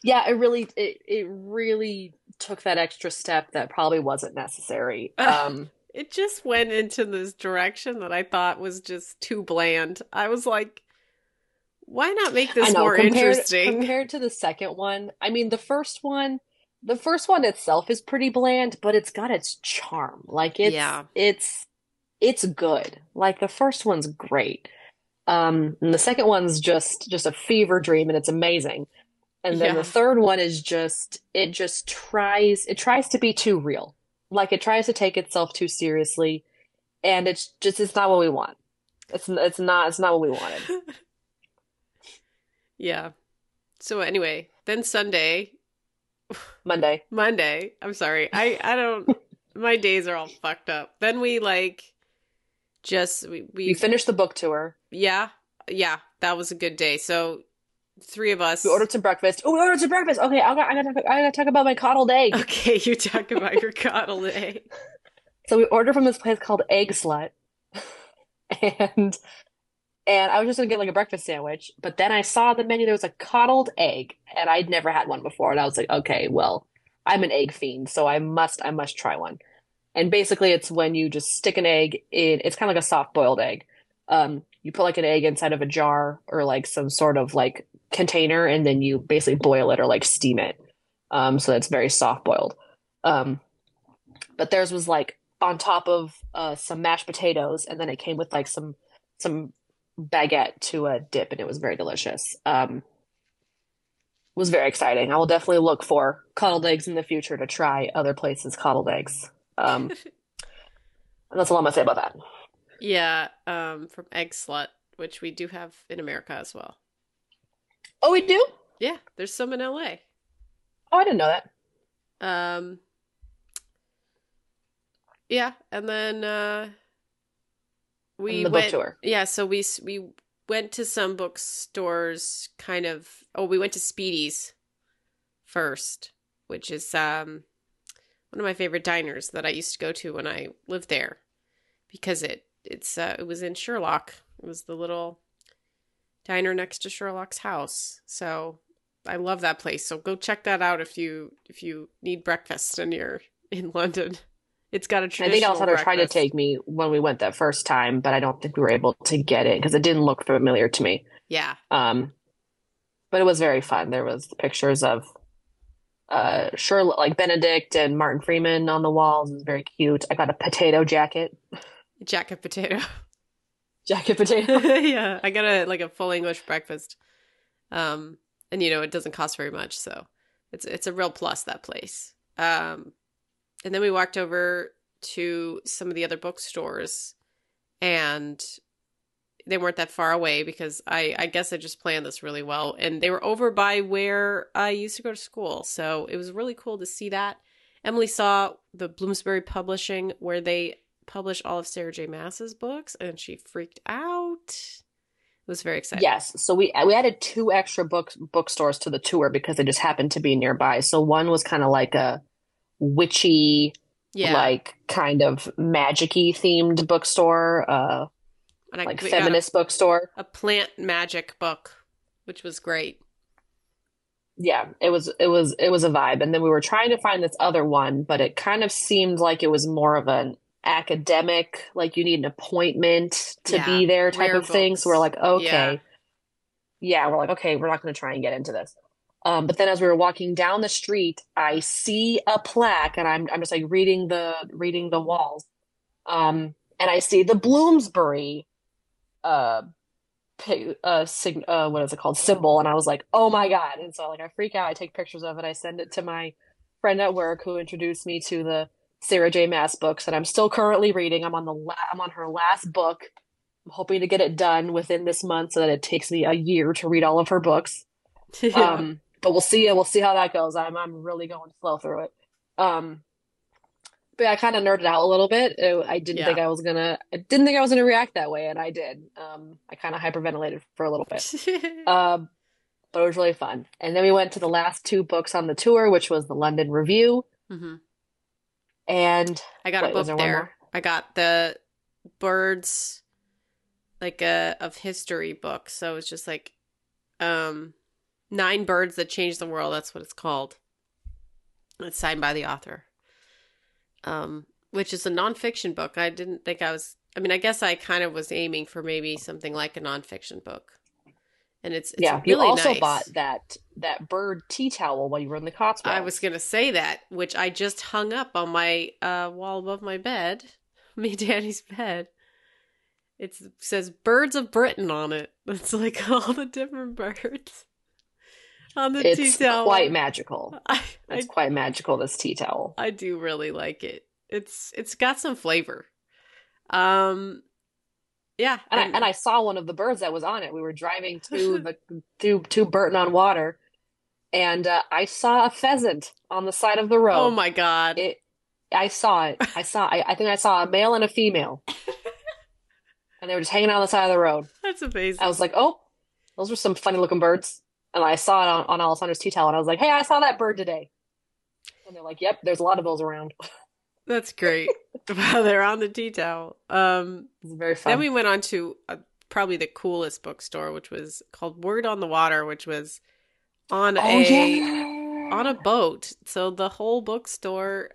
Yeah, it really it, it really took that extra step that probably wasn't necessary. Um It just went into this direction that I thought was just too bland. I was like, why not make this know more compared interesting? compared to the second one. I mean, the first one, the first one itself is pretty bland, but it's got its charm. Like it's Yeah. it's it's good. Like the first one's great. Um and the second one's just just a fever dream and it's amazing. And then Yeah. the third one is just it just tries it tries to be too real. Like it tries to take itself too seriously and it's just it's not what we want. It's it's not it's not what we wanted. yeah. So anyway, then Sunday, Monday. Monday. I'm sorry. I I don't. my days are all fucked up. Then we like just we we We finished the book tour. yeah yeah that was a good day. So three of us. We ordered some breakfast. Oh, we ordered some breakfast. Okay, I got, I got, I got to talk about my coddled egg. Okay, you talk about your coddled egg. So we ordered from this place called Eggslut, and and I was just gonna get like a breakfast sandwich, but then I saw the menu. There was a coddled egg, and I'd never had one before, and I was like, okay, well, I'm an egg fiend, so I must, I must try one. And basically, it's when you just stick an egg in. It's kind of like a soft boiled egg. Um, you put like an egg inside of a jar or like some sort of like container, and then you basically boil it or like steam it. Um, so that's very soft boiled. Um, but theirs was like on top of uh, some mashed potatoes, and then it came with like some some baguette to a dip, and it was very delicious. Um, was very exciting. I will definitely look for coddled eggs in the future to try other places' coddled eggs. Um, and that's all I'm gonna say about that. Yeah, um, from Eggslut, which we do have in America as well. Oh, we do? Yeah, there's some in LA. Oh, I didn't know that. Um, yeah, and then uh, we And the book went. tour. Yeah, so we we went to some bookstores. Kind of. Oh, we went to Speedy's first, which is um one of my favorite diners that I used to go to when I lived there, because it it's uh, it was in Sherlock. It was the little diner next to Sherlock's house. So I love that place. So go check that out if you if you need breakfast and you're in London. It's got a traditional. I think Alessandra tried to take me when we went that first time, but I don't think we were able to get it because it didn't look familiar to me. Yeah, Um, but it was very fun. There was pictures of uh Sherlock, like Benedict and Martin Freeman on the walls. It was very cute. I got a potato jacket. jacket potato. Jacket potato. yeah, I got a like a full English breakfast. Um, and you know it doesn't cost very much, so it's it's a real plus that place. Um, and then we walked over to some of the other bookstores, and they weren't that far away because I I guess I just planned this really well, and they were over by where I used to go to school, so it was really cool to see that. Emily saw the Bloomsbury Publishing where they publish all of Sarah J. Maas's books, and she freaked out. It was very exciting. Yes. So we we added two extra book bookstores to the tour because they just happened to be nearby. So one was kind of like a witchy, yeah, like kind of magic-y themed bookstore, uh, and I, like feminist bookstore. a, a plant magic book, which was great. Yeah, it was it was it was a vibe. And then we were trying to find this other one, but it kind of seemed like it was more of an academic, like you need an appointment to Yeah, be there type of thing. So we're like, okay. Yeah, we're like, okay, we're not going to try and get into this. Um, but then as we were walking down the street, I see a plaque and I'm I'm just like reading the reading the walls. Um, and I see the Bloomsbury uh uh, sig- uh what is it called symbol and I was like oh my god and so like I freak out I take pictures of it I send it to my friend at work who introduced me to the Sarah J Maas books that I'm still currently reading I'm on the la- I'm on her last book I'm hoping to get it done within this month so that it takes me a year to read all of her books um but we'll see we'll see how that goes I'm I'm really going slow through it um but yeah, I kind of nerded out a little bit. I didn't Yeah. think I was gonna. I didn't think I was gonna react that way, and I did. Um, I kind of hyperventilated for a little bit. Um, but it was really fun. And then we went to the last two books on the tour, which was the London Review hmm and I got Wait, a book there there. I got the birds, like a of history book. So it's just like, um, nine birds that changed the world. That's what it's called. It's signed by the author. Um, which is a nonfiction book. I didn't think I was. I mean, I guess I kind of was aiming for maybe something like a nonfiction book. And it's, it's yeah, you also nice. bought that that bird tea towel while you were in the Cotswolds. I was gonna say that, which I just hung up on my uh, wall above my bed, me Danny's bed. It's, it says "Birds of Britain" on it. It's like all the different birds on the tea It's towel. quite magical. I, I It's quite magical. This tea towel. I do really like it. It's it's got some flavor. Um, yeah, And I, and I saw one of the birds that was on it. We were driving to the to to Bourton on Water, and uh, I saw a pheasant on the side of the road. oh my god, It, I saw it. I saw. I, I think I saw a male and a female, and they were just hanging out on the side of the road. that's amazing. I was like, "Oh, those were some funny looking birds." And I saw it on, on Alessandra's tea towel, and I was like, "Hey, I saw that bird today." And they're like, "Yep, there's a lot of those around." that's great. wow, they're on the tea towel. Um. It's very fun. Then we went on to uh, probably the coolest bookstore, which was called Word on the Water, which was on oh a yeah, on a boat. So the whole bookstore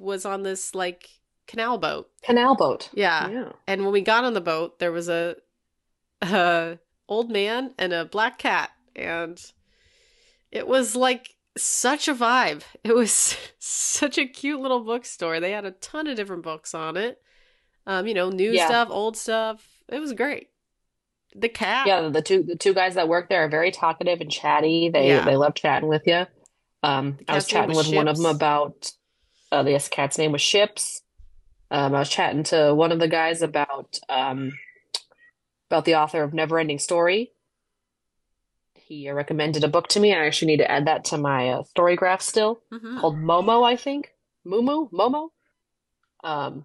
was on this like canal boat. canal boat. Yeah. Yeah. And when we got on the boat, there was a, a old man and a black cat, and it was like such a vibe. It was such a cute little bookstore. They had a ton of different books on it. Um, you know, new Yeah. stuff, old stuff. It was great. The cat. Yeah, the two the two guys that work there are very talkative and chatty. They Yeah. they love chatting with you. Um, I was chatting was with one of them about uh, the cat's name was Ships. Um, I was chatting to one of the guys about um, about the author of Neverending Story. He recommended a book to me. I actually need to add that to my uh, story graph still, Mhm. called Momo, I think. Mumu? Momo? Um,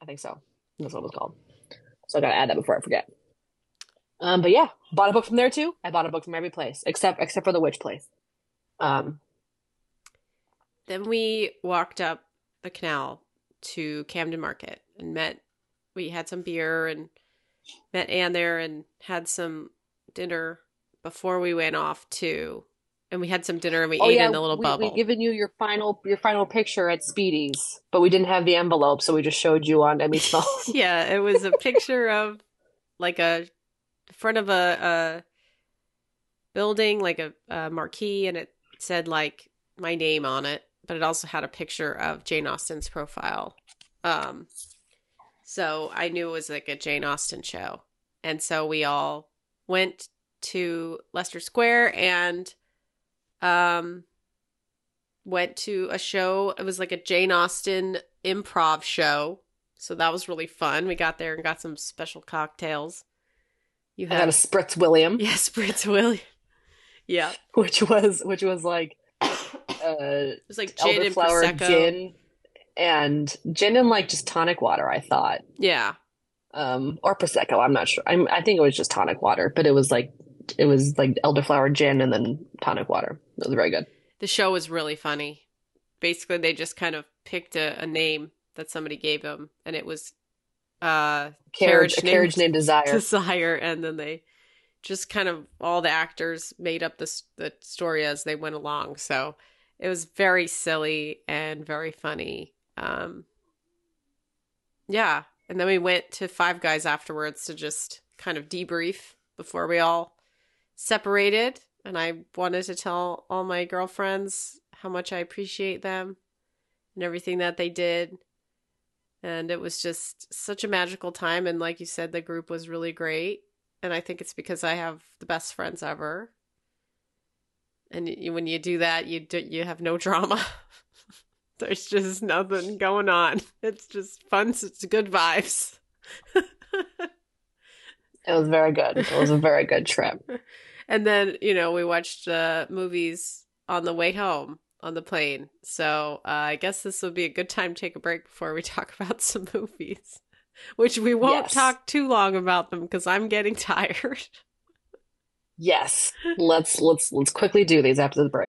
I think so. That's what it was called. So I gotta add that before I forget. Um, but yeah, bought a book from there too. I bought a book from every place except except for the witch place. Um, Then we walked up the canal to Camden Market and met. We had some beer and met Anne there and had some dinner before we went off to. And we had some dinner and we oh ate yeah, in the little we, bubble. we given you your final your final picture at Speedy's, but we didn't have the envelope, so we just showed you on Emmy's phone. yeah, it was a picture of like a front of a, a building, like a, a marquee, and it said like my name on it, but it also had a picture of Jane Austen's profile. Um, so I knew it was like a Jane Austen show, and so we all went to Leicester Square and um went to a show. It was like a Jane Austen improv show. So that was really fun. We got there and got some special cocktails. You I got a Spritz William, yes, Spritz William. Yeah, which was which was like uh, it was like gin and elderflower prosecco. gin and gin and like just tonic water. I thought, Yeah, um, or prosecco. I'm not sure. I'm, I think it was just tonic water, but it was like it was like elderflower gin and then tonic water. It was very good. the show was really funny. Basically, they just kind of picked a, a name that somebody gave them, and it was uh Carriage, Carriage a carriage named Desire. Desire, and then they just kind of all the actors made up the the story as they went along. So it was very silly and very funny. Um, yeah, and then we went to Five Guys afterwards to just kind of debrief before we all separated. And I wanted to tell all my girlfriends how much I appreciate them and everything that they did. And it was just such a magical time. And like you said, the group was really great. And I think it's because I have the best friends ever. And you, when you do that, you do, you have no drama. There's just nothing going on. It's just fun. It's good vibes. It was very good. It was a very good trip. And then you know we watched uh, movies on the way home on the plane. So uh, I guess this would be a good time to take a break before we talk about some movies, which we won't Yes. talk too long about them because I'm getting tired. Yes, let's let's let's quickly do these after the break.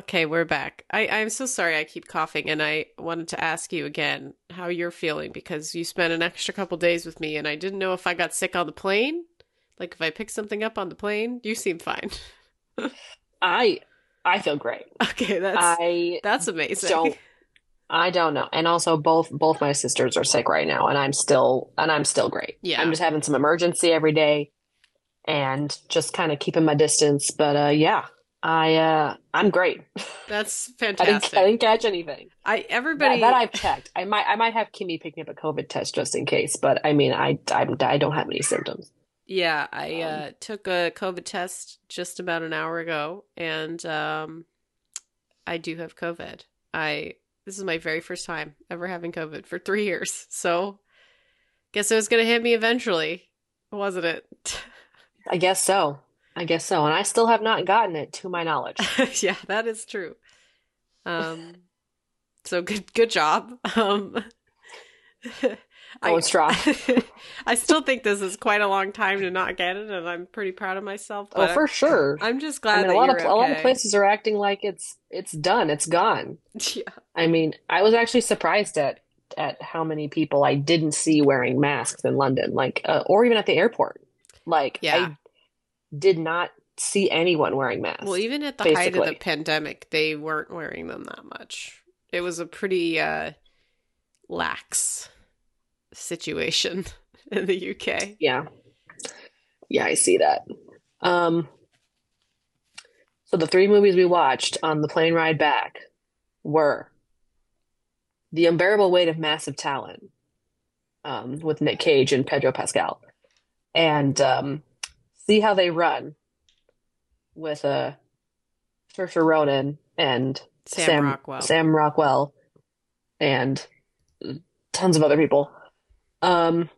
Okay, we're back. I, I'm so sorry I keep coughing, and I wanted to ask you again how you're feeling because you spent an extra couple days with me, and I didn't know if I got sick on the plane. Like if I picked something up on the plane, you seem fine. I I feel great. Okay, that's I that's amazing. don't I don't know. And also both both my sisters are sick right now and I'm still and I'm still great. Yeah. I'm just having some Emergen-C every day and just kind of keeping my distance. But uh yeah. I uh I'm great. That's I didn't fantastic. I didn't catch anything. I That, everybody that I've checked. I might I might have Kimmy pick me up a COVID test just in case, but I mean I I'm, I don't have any symptoms. Yeah, I Um, uh, took a COVID test just about an hour ago, and um, I do have COVID. I this is my very first time ever having COVID for three years, so guess it was gonna hit me eventually, wasn't it? I guess so. I guess so. And I still have not gotten it to my knowledge. yeah, that is true. Um, so good, good job. Um, Going strong. I still think this is quite a long time to not get it, and I'm pretty proud of myself. Oh, for sure. I'm just glad I mean, that a lot of a lot of places are acting like it's it's done, it's gone. Yeah, I mean, I was actually surprised at at how many people I didn't see wearing masks in London, like uh, or even at the airport. Like Yeah. I did not see anyone wearing masks. Well, even at the height of the pandemic, they weren't wearing them that much. It was a pretty uh, lax situation in the UK. Yeah. Yeah, I see that. Um, so the three movies we watched on the plane ride back were The Unbearable Weight of Massive Talent, um, with Nick Cage and Pedro Pascal, and um, See How They Run with uh, Saoirse Ronan and Sam Rockwell. Sam Rockwell, and tons of other people. Um,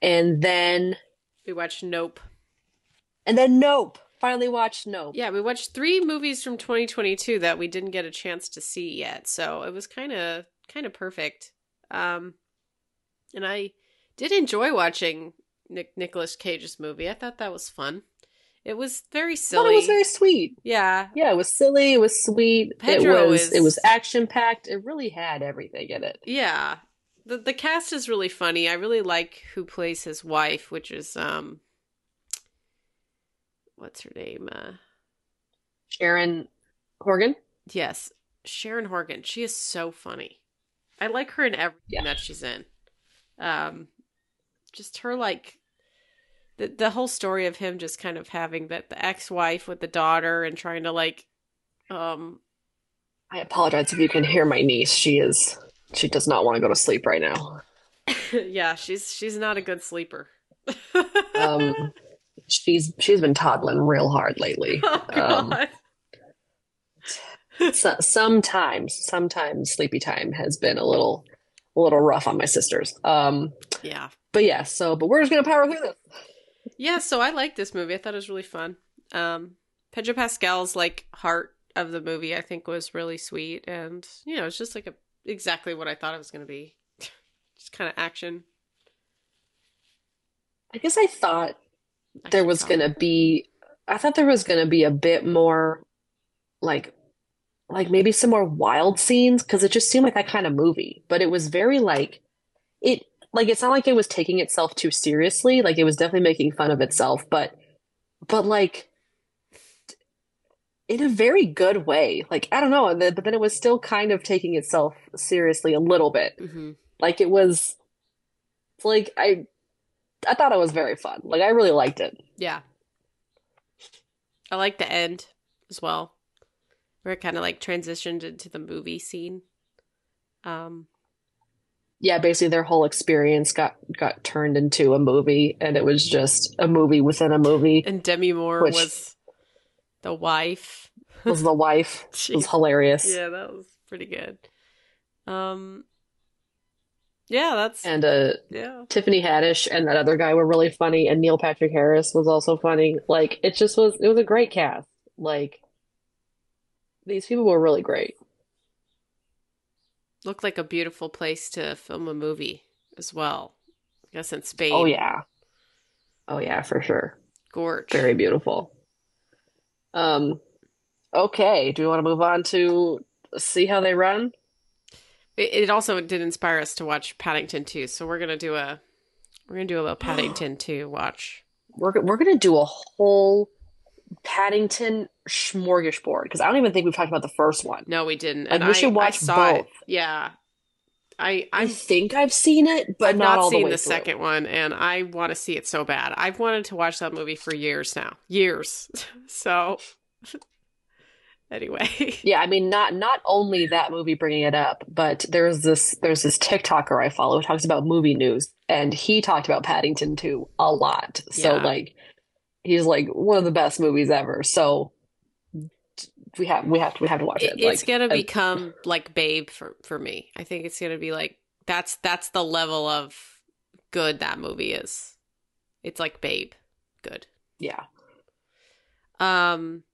and then We watched Nope. and then Nope. Finally watched Nope. Yeah, we watched three movies from 2022 that we didn't get a chance to see yet, so it was kind of kind of perfect. Um, and I did enjoy watching Nick Nicholas Cage's movie. I thought that was fun. It was very silly. it was very sweet. yeah, Yeah, it was silly. It was sweet. Pedro it was is- it was action packed. It really had everything in it. yeah. The the cast is really funny. I really like who plays his wife, which is um, what's her name? Uh, Sharon Horgan. Yes, Sharon Horgan. She is so funny. I like her in everything Yeah. that she's in. Um, just her like the the whole story of him just kind of having that the ex wife with the daughter and trying to like, um, I apologize if you can hear my niece. She is she does not want to go to sleep right now. yeah, she's she's not a good sleeper. Um, she's she's been toddling real hard lately. oh Um, so, sometimes sometimes sleepy time has been a little a little rough on my sisters. Um, yeah. But yeah. So, but we're just gonna power through this. Yeah, so I liked this movie. I thought it was really fun. Um, Pedro Pascal's like heart of the movie, I think, was really sweet, and you know, it's just like a exactly what I thought it was going to be. just kind of action. I guess I thought there was gonna be I thought there was gonna be a bit more like like maybe some more wild scenes because it just seemed like that kind of movie. But it was very like it like it's not like it was taking itself too seriously. Like it was definitely making fun of itself, but but like in a very good way. Like I don't know, but then it was still kind of taking itself seriously a little bit. Mhm. Like it was like I I thought it was very fun. Like I really liked it. Yeah, I like the end as well, where it kind of like transitioned into the movie scene. Um, yeah, basically their whole experience got got turned into a movie, and it was just a movie within a movie. and Demi Moore was the wife. was the wife. It was hilarious. Yeah, that was pretty good. Um, yeah, that's And uh, yeah. Tiffany Haddish and that other guy were really funny, and Neil Patrick Harris was also funny. Like it just was. It was a great cast. Like these people were really great. Looked like a beautiful place to film a movie as well. I guess in Spain. Oh yeah. Oh yeah, for sure. gorge. Very beautiful. Um. Okay. Do we want to move on to see how they run? It, it also did inspire us to watch Paddington 2, so we're gonna do a we're gonna do a little Paddington 2 watch. We're we're gonna do a whole Paddington smorgasbord because I don't even think we've talked about the first one. No, we didn't. Like, And we I, should I watch saw it. both. Yeah, I I I'm think I've seen it, but I've not, not, the seen way the second one, and I want to see it so bad. I've wanted to watch that movie for years now, years. so, anyway, Yeah, I mean, not not only that movie bringing it up, but there's this there's this TikToker I follow who talks about movie news, and he talked about Paddington too a lot. So Yeah. like, he's like one of the best movies ever. So we have we have to we have to watch it. It- it's Like, gonna I- become like Babe for for me. I think it's gonna be like that's that's the level of good that movie is. It's like Babe, good. Yeah. Um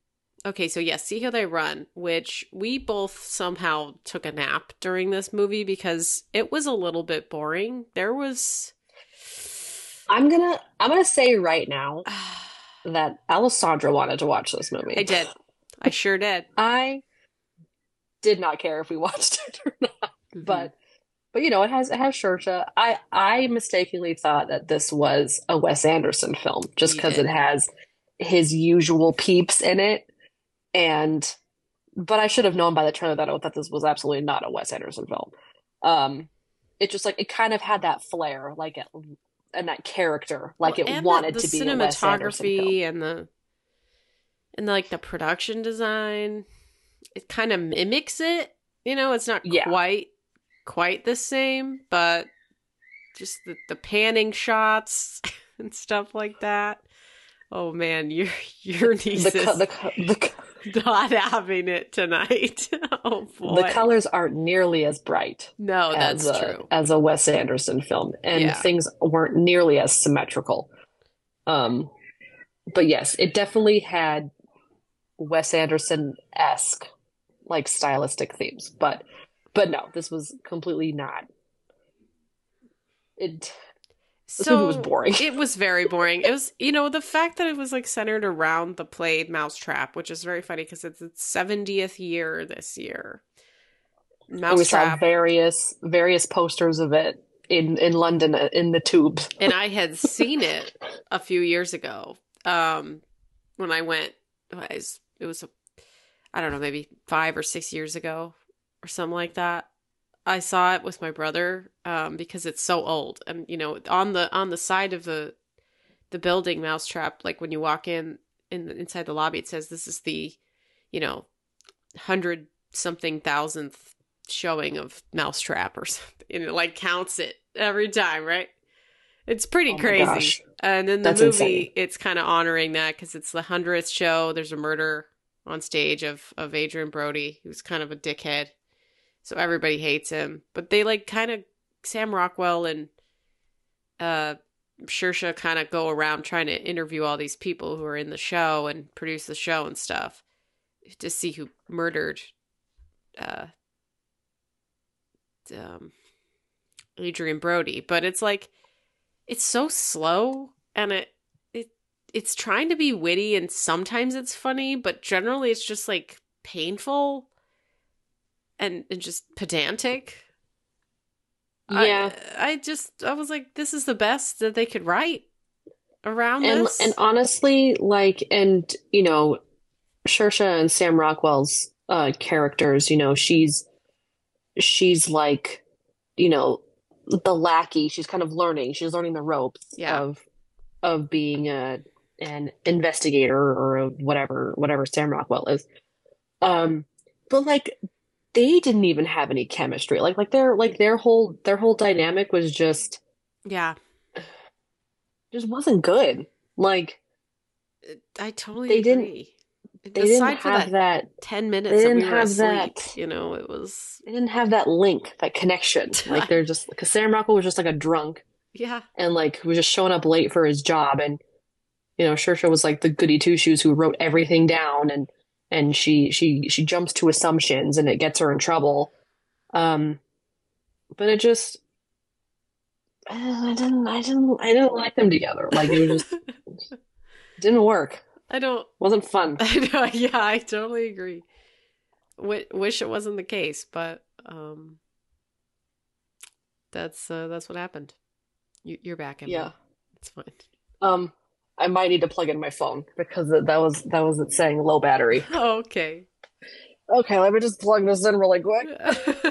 okay, so yes, See How They Run, which we both somehow took a nap during this movie because it was a little bit boring. There was I'm gonna I'm gonna say right now that Alessandra wanted to watch this movie. I did. I sure did. I did not care if we watched it or not. Mm-hmm. But but you know, it has it has Shersha. I I mistakenly thought that this was a Wes Anderson film just because it has his usual peeps in it. And but I should have known by the trailer that, that this was absolutely not a Wes Anderson film. Um it just like it kind of had that flair, like it and that character, like Well, it and the- wanted the, to be a Wes Anderson film. cinematography and the and the, like the production design. It kind of mimics it. You know, it's not Yeah. quite quite the same, but just the, the panning shots and stuff like that. Oh man, your your niece The, co- is the, co- the, co- not having it tonight. oh boy, the colors aren't nearly as bright. no, that's as a, true. as a Wes Anderson film, and Yeah. things weren't nearly as symmetrical. Um, but yes, it definitely had Wes Anderson esque like stylistic themes, but but no, this was completely not. It this it was boring. It was very boring. It was, you know, the fact that it was like centered around the played Mousetrap, which is very funny because it's its 70th year this year. we saw various various posters of it in in London uh, in the tubes. and I had seen it a few years ago um, when I went. It was, it was, I don't know, maybe five or six years ago or something like that. I saw it with my brother um, because it's so old, and you know, on the on the side of the the building, Mousetrap, like when you walk in in the, inside the lobby, it says this is the, you know, hundred something thousandth showing of Mousetrap or something, and it like counts it every time, right? It's pretty Oh crazy. gosh. And then the That's movie, insane. it's kind of honoring that because it's the hundredth show. There's a murder on stage of of Adrien Brody, who's kind of a dickhead, so everybody hates him. But they like kind of Sam Rockwell and uh Shersha kind of go around trying to interview all these people who are in the show and produce the show and stuff to see who murdered uh um Adrien Brody. But it's like it's so slow and it it it's trying to be witty and sometimes it's funny, but generally it's just like painful and, and just pedantic. Yeah. I, I just I was like, this is the best that they could write around and this. and honestly, like, and you know, Shersha and Sam Rockwell's uh characters, you know, she's she's like, you know, the lackey. She's kind of learning. She's learning the ropes Yeah. of of being a an investigator or whatever whatever Sam Rockwell is. Um, but like they didn't even have any chemistry. Like like their like their whole their whole dynamic was just yeah, just wasn't good. Like I totally They didn't- agree. they didn't Aside have that, that ten minutes they didn't were have asleep, that- you know, it was they didn't have that link, that connection. Like they're just because Sam Rockwell was just like a drunk yeah, and like was just showing up late for his job, and you know Shersha was like the goody two shoes who wrote everything down, and and she she she jumps to assumptions, and it gets her in trouble. Um, but it just I didn't I didn't I didn't like them together. Like it was just didn't work. I don't. wasn't fun. I know. Yeah, I totally agree. W- wish it wasn't the case, but um, that's uh, that's what happened. You, you're back, in Yeah. it's fine. Um, I might need to plug in my phone because that was that was it saying low battery. okay. Okay, let me just plug this in really quick.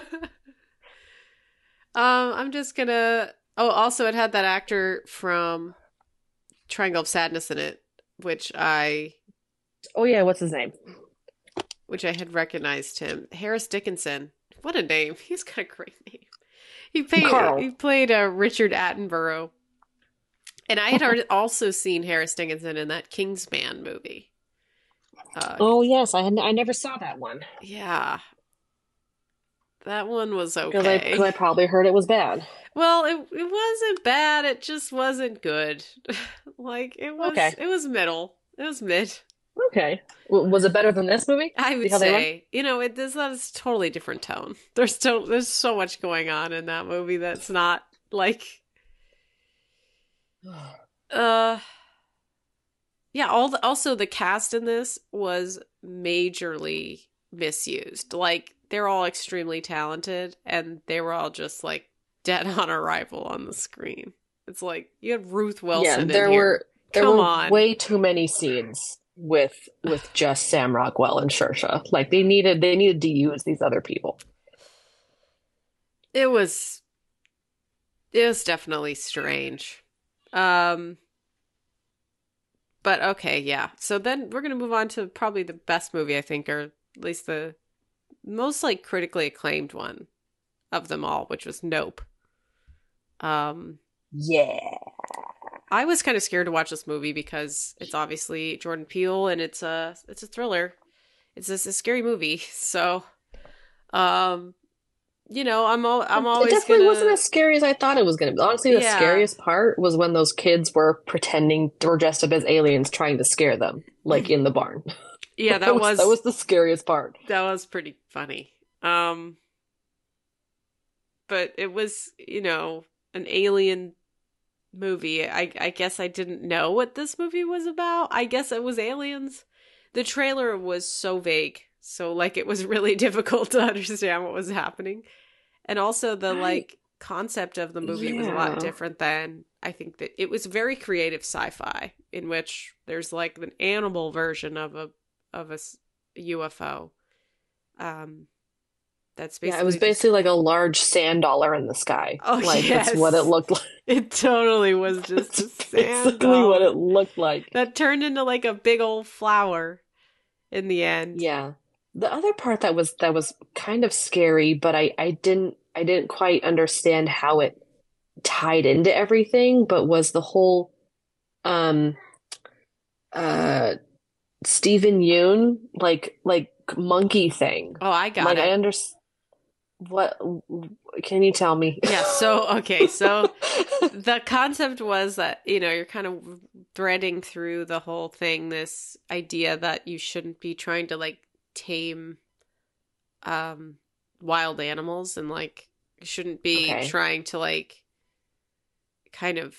um, I'm just gonna. Oh, also, it had that actor from Triangle of Sadness in it, which I Oh yeah, what's his name? which I had recognized him. Harris Dickinson. What a name! He's got a great name. He played. Carl. He played uh, Richard Attenborough, and I had also seen Harris Dickinson in that Kingsman movie. Uh, Oh yes, I had I never saw that one Yeah, that one was because I okay. because I probably heard it was bad. Well, it it wasn't bad. It just wasn't good. like it was. Okay. It was middle. It was mid. Okay. W- was it better than this movie? I would See how they went? say, you know, it this is a totally different tone. There's so there's so much going on in that movie that's not like uh yeah, all the, also the cast in this was majorly misused. Like they're all extremely talented and they were all just like dead on arrival on the screen. It's like you had Ruth Wilson yeah, there here. were there Come were on. way too many scenes with with just Sam Rockwell and Shersha. Like they needed they needed to use these other people. it was it was definitely strange um but okay yeah. So then we're gonna move on to probably the best movie i think or at least the most like critically acclaimed one of them all which was nope. Um Yeah. i was kind of scared to watch this movie because it's obviously jordan peele and it's a it's a thriller. It's just a scary movie so um you know i'm al- i'm always it definitely gonna wasn't as scary as I thought it was going to be. Honestly, the Yeah. scariest part was when those kids were pretending were dressed up as aliens, trying to scare them, like in the barn. yeah that was that was the scariest part. that was pretty funny. Um but it was, you know, an alien movie. I I guess I didn't know what this movie was about. I guess it was aliens. The trailer was so vague. So like it was really difficult to understand what was happening. And also the I- like concept of the movie was a lot different than I think that it was very creative sci-fi in which there's like an animal version of a of a UFO. Um that's basically Yeah, it was basically like a large sand dollar in the sky. Oh, like yes. that's what it looked like. it totally was just a sand basically doll what it looked like. that turned into like a big old flower in the end. Yeah. The other part that was that was kind of scary, but I I didn't I didn't quite understand how it tied into everything, but was the whole um uh Steven Yeun like like monkey thing. Oh, I got Like it. I understand what can you tell me? yeah, so okay, so the concept was that you know you're kind of threading through the whole thing this idea that you shouldn't be trying to like tame um wild animals and like shouldn't be Okay. trying to like kind of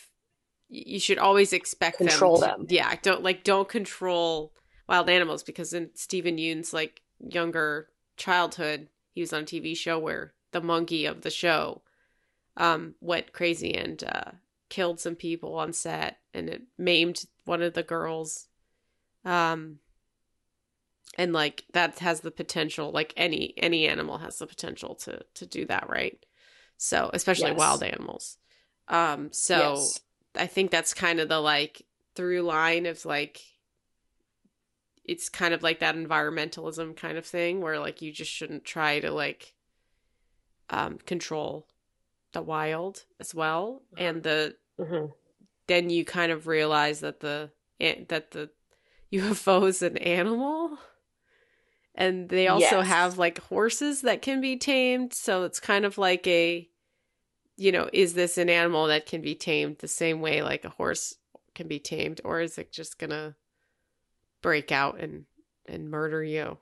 you should always expect Control them, them. yeah don't like don't control wild animals because in Steven Yeun's like younger childhood he was on a TV show where the monkey of the show um went crazy and uh killed some people on set and it maimed one of the girls um and like that has the potential like any any animal has the potential to to do that right so especially Yes. wild animals um so Yes. i think that's kind of the like through line of like it's kind of like that environmentalism kind of thing where like you just shouldn't try to like um control the wild as well and the Mhm. then you kind of realize that the eh, that the UFO is an animal and they also Yes. have like horses that can be tamed so it's kind of like a you know is this an animal that can be tamed the same way like a horse can be tamed or is it just going to break out and and murder you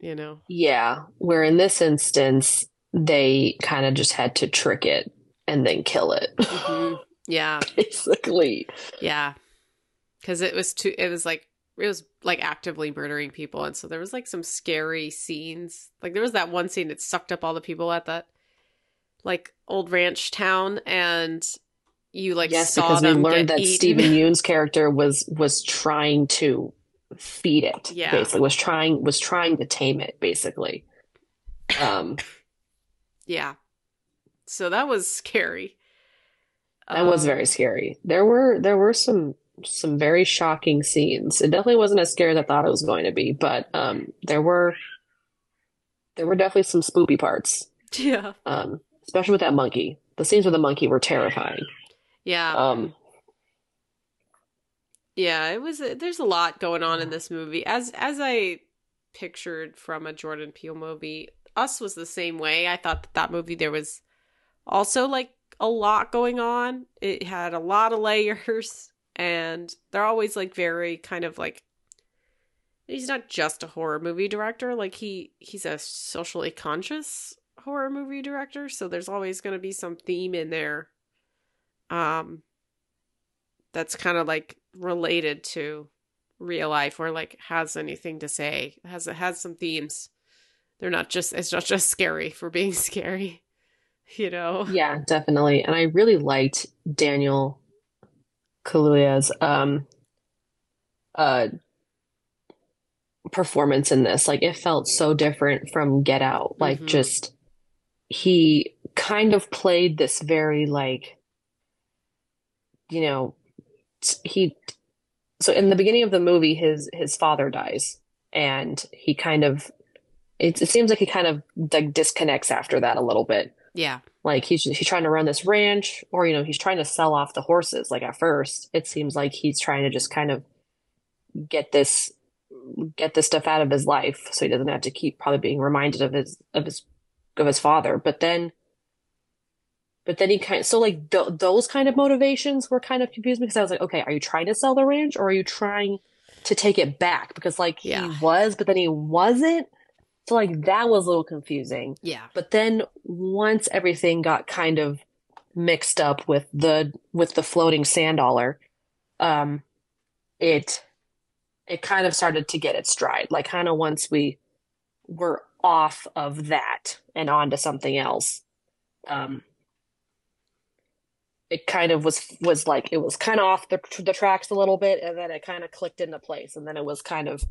you know Yeah, where in this instance they kind of just had to trick it and then kill it. Mhm. yeah Basically. Yeah. Cuz it was too it was like it was like actively murdering people and so there was like some scary scenes. Like there was that one scene that sucked up all the people at that like old ranch town and you like Yes, saw because we them learned that eaten. Steven Yeun's character was was trying to feed it. Yeah. Basically, was trying was trying to tame it. Basically. Um, Yeah. So that was scary. that was Um, very scary. There were there were some some very shocking scenes. It definitely wasn't as scary as I thought it was going to be, but um, there were there were definitely some spoopy parts. Yeah. Um, especially with that monkey. The scenes with the monkey were terrifying. Yeah. Um, Yeah, it was. There's a lot going on in this movie, as as I pictured from a Jordan Peele movie. Us was the same way. I thought that that movie there was also like a lot going on. It had a lot of layers, and they're always like very kind of like. He's not just a horror movie director. Like he he's a socially conscious horror movie director, so there's always going to be some theme in there. Um. That's kind of like related to real life or like has anything to say has it has some themes they're not just it's not just scary for being scary you know Yeah, definitely. And I really liked Daniel Kaluuya's um uh performance in this. Like it felt so different from Get Out. Like Mhm. just he kind of played this very like you know he so in the beginning of the movie his his father dies and he kind of it, it seems like he kind of like disconnects after that a little bit yeah. Like he's he's trying to run this ranch or you know he's trying to sell off the horses. Like at first it seems like he's trying to just kind of get this get this stuff out of his life so he doesn't have to keep probably being reminded of his of his of his father. But then but then he kind so like th those kind of motivations were kind of confused because I was like okay are you trying to sell the ranch or are you trying to take it back? Because like Yeah. he was but then he wasn't so like that was a little confusing yeah but then once everything got kind of mixed up with the with the floating sand dollar, um, it it kind of started to get its stride. Like kind of once we were off of that and onto something else, um, it kind of was was like it was kind of off the the tracks a little bit, and then it kind of clicked into place, and then it was kind of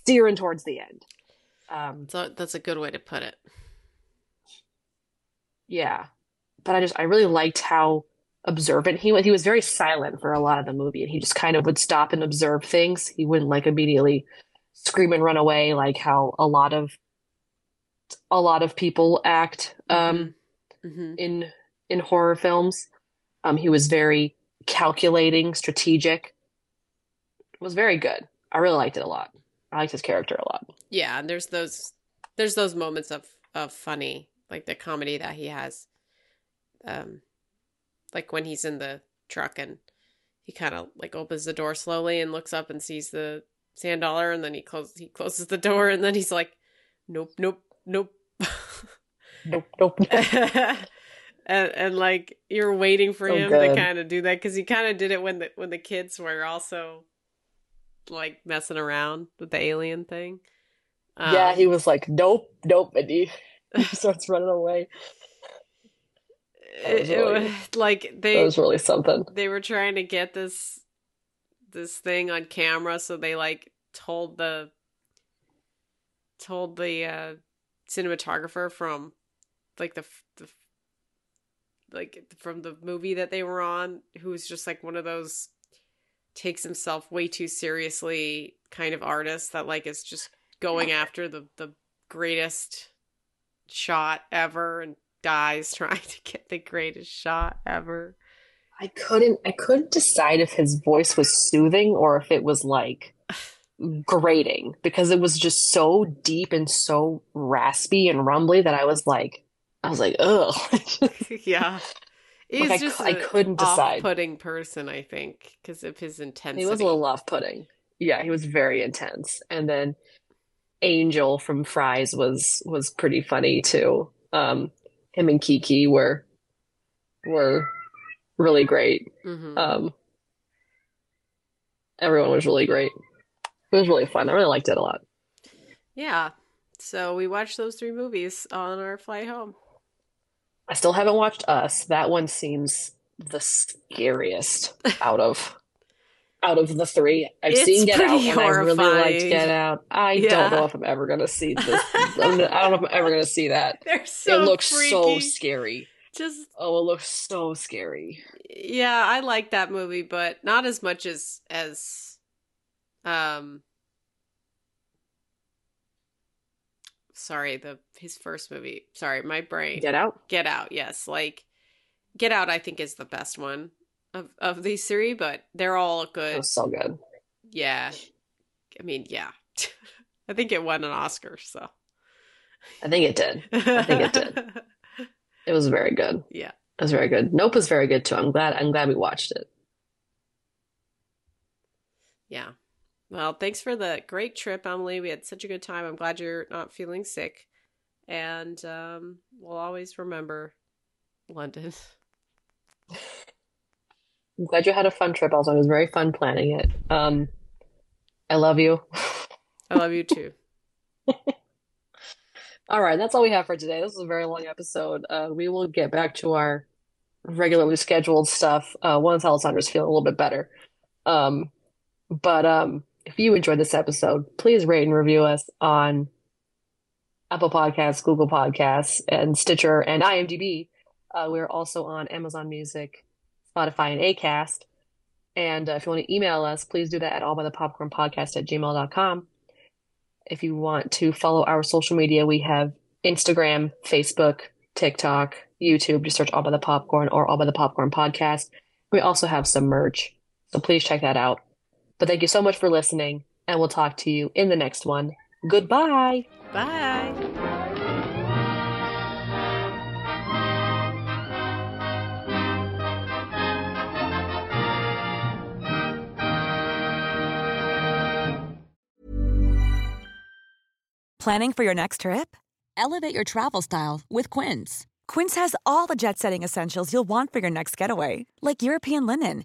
steering towards the end. Um, so that's a good way to put it Yeah. But I just I really liked how observant he was. He was very silent for a lot of the movie and he just kind of would stop and observe things. He wouldn't like immediately scream and run away like how a lot of a lot of people act um hmm in in horror films. Um he was very calculating, strategic. It was very good. I really liked it a lot. I liked his character a lot. yeah and there's those there's those moments of of funny like the comedy that he has um like when he's in the truck and he kind of like opens the door slowly and looks up and sees the sand dollar and then he closes he closes the door and then he's like nope nope nope Nope, nope. and and like you're waiting for So him to kind of do that because he kind of did it when the when the kids were also like messing around with the alien thing. yeah, Um, he was like, nope, nope, and he, starts running away. it, was it was like That they was really something. they were trying to get this this thing on camera, so they like told the told the uh cinematographer from like the, the like from the movie that they were on who was just like one of those takes himself way too seriously kind of artist that like is just going after the the greatest shot ever and dies trying to get the greatest shot ever. I couldn't I couldn't decide if his voice was soothing or if it was like grating because it was just so deep and so raspy and rumbly that I was like I was like, ugh. yeah. He's I just I couldn't decide. off-putting person, I think, because of his intensity. He was a little off-putting. Yeah, he was very intense. And then Angel from Fry's was was pretty funny too. Um, him and Keke were were really great. Mhm. Um, everyone was really great. It was really fun. I really liked it a lot. yeah. So we watched those three movies on our flight home. I still haven't watched Us. That one seems the scariest out of out of the three. I've It's seen Get Out, and I really liked. Get Out. I Yeah. don't know if I'm ever gonna see this. I'm, don't know if I'm ever gonna see that. So it looks so scary. Just Oh, it looks so scary. yeah, I like that movie, but not as much as as um sorry, the his first movie. Sorry, my brain. Get Out. Get Out, yes. Like Get Out I think is the best one of of these three, but they're all good. was so good. Yeah. I mean, yeah. I think it won an Oscar, so I think it did. I think it did. It was very good. Yeah. It was very good. Nope was very good too. I'm glad I'm glad we watched it. Yeah. Well, thanks for the great trip, Emily. We had such a good time. I'm glad you're not feeling sick. And um, we'll always remember London. I'm glad you had a fun trip also. It was very fun planning it. Um, I love you. I love you too. All right, that's all we have for today. This is a very long episode. Uh, we will get back to our regularly scheduled stuff uh, once Alessandra's feeling a little bit better. Um, but um, if you enjoyed this episode, please rate and review us on Apple Podcasts, Google Podcasts, and Stitcher and IMDb. Uh, we're also on Amazon Music, Spotify, and Acast. And uh, if you want to email us, please do that at illbuythepopcornpodcast at gmail.com. If you want to follow our social media, we have Instagram, Facebook, TikTok, YouTube. Just search I'll Buy the Popcorn or I'll Buy the Popcorn Podcast. We also have some merch, so please check that out. But thank you so much for listening, and we'll talk to you in the next one. Goodbye. Bye. Planning for your next trip? Elevate your travel style with Quince. Quince has all the jet setting essentials you'll want for your next getaway, like European linen,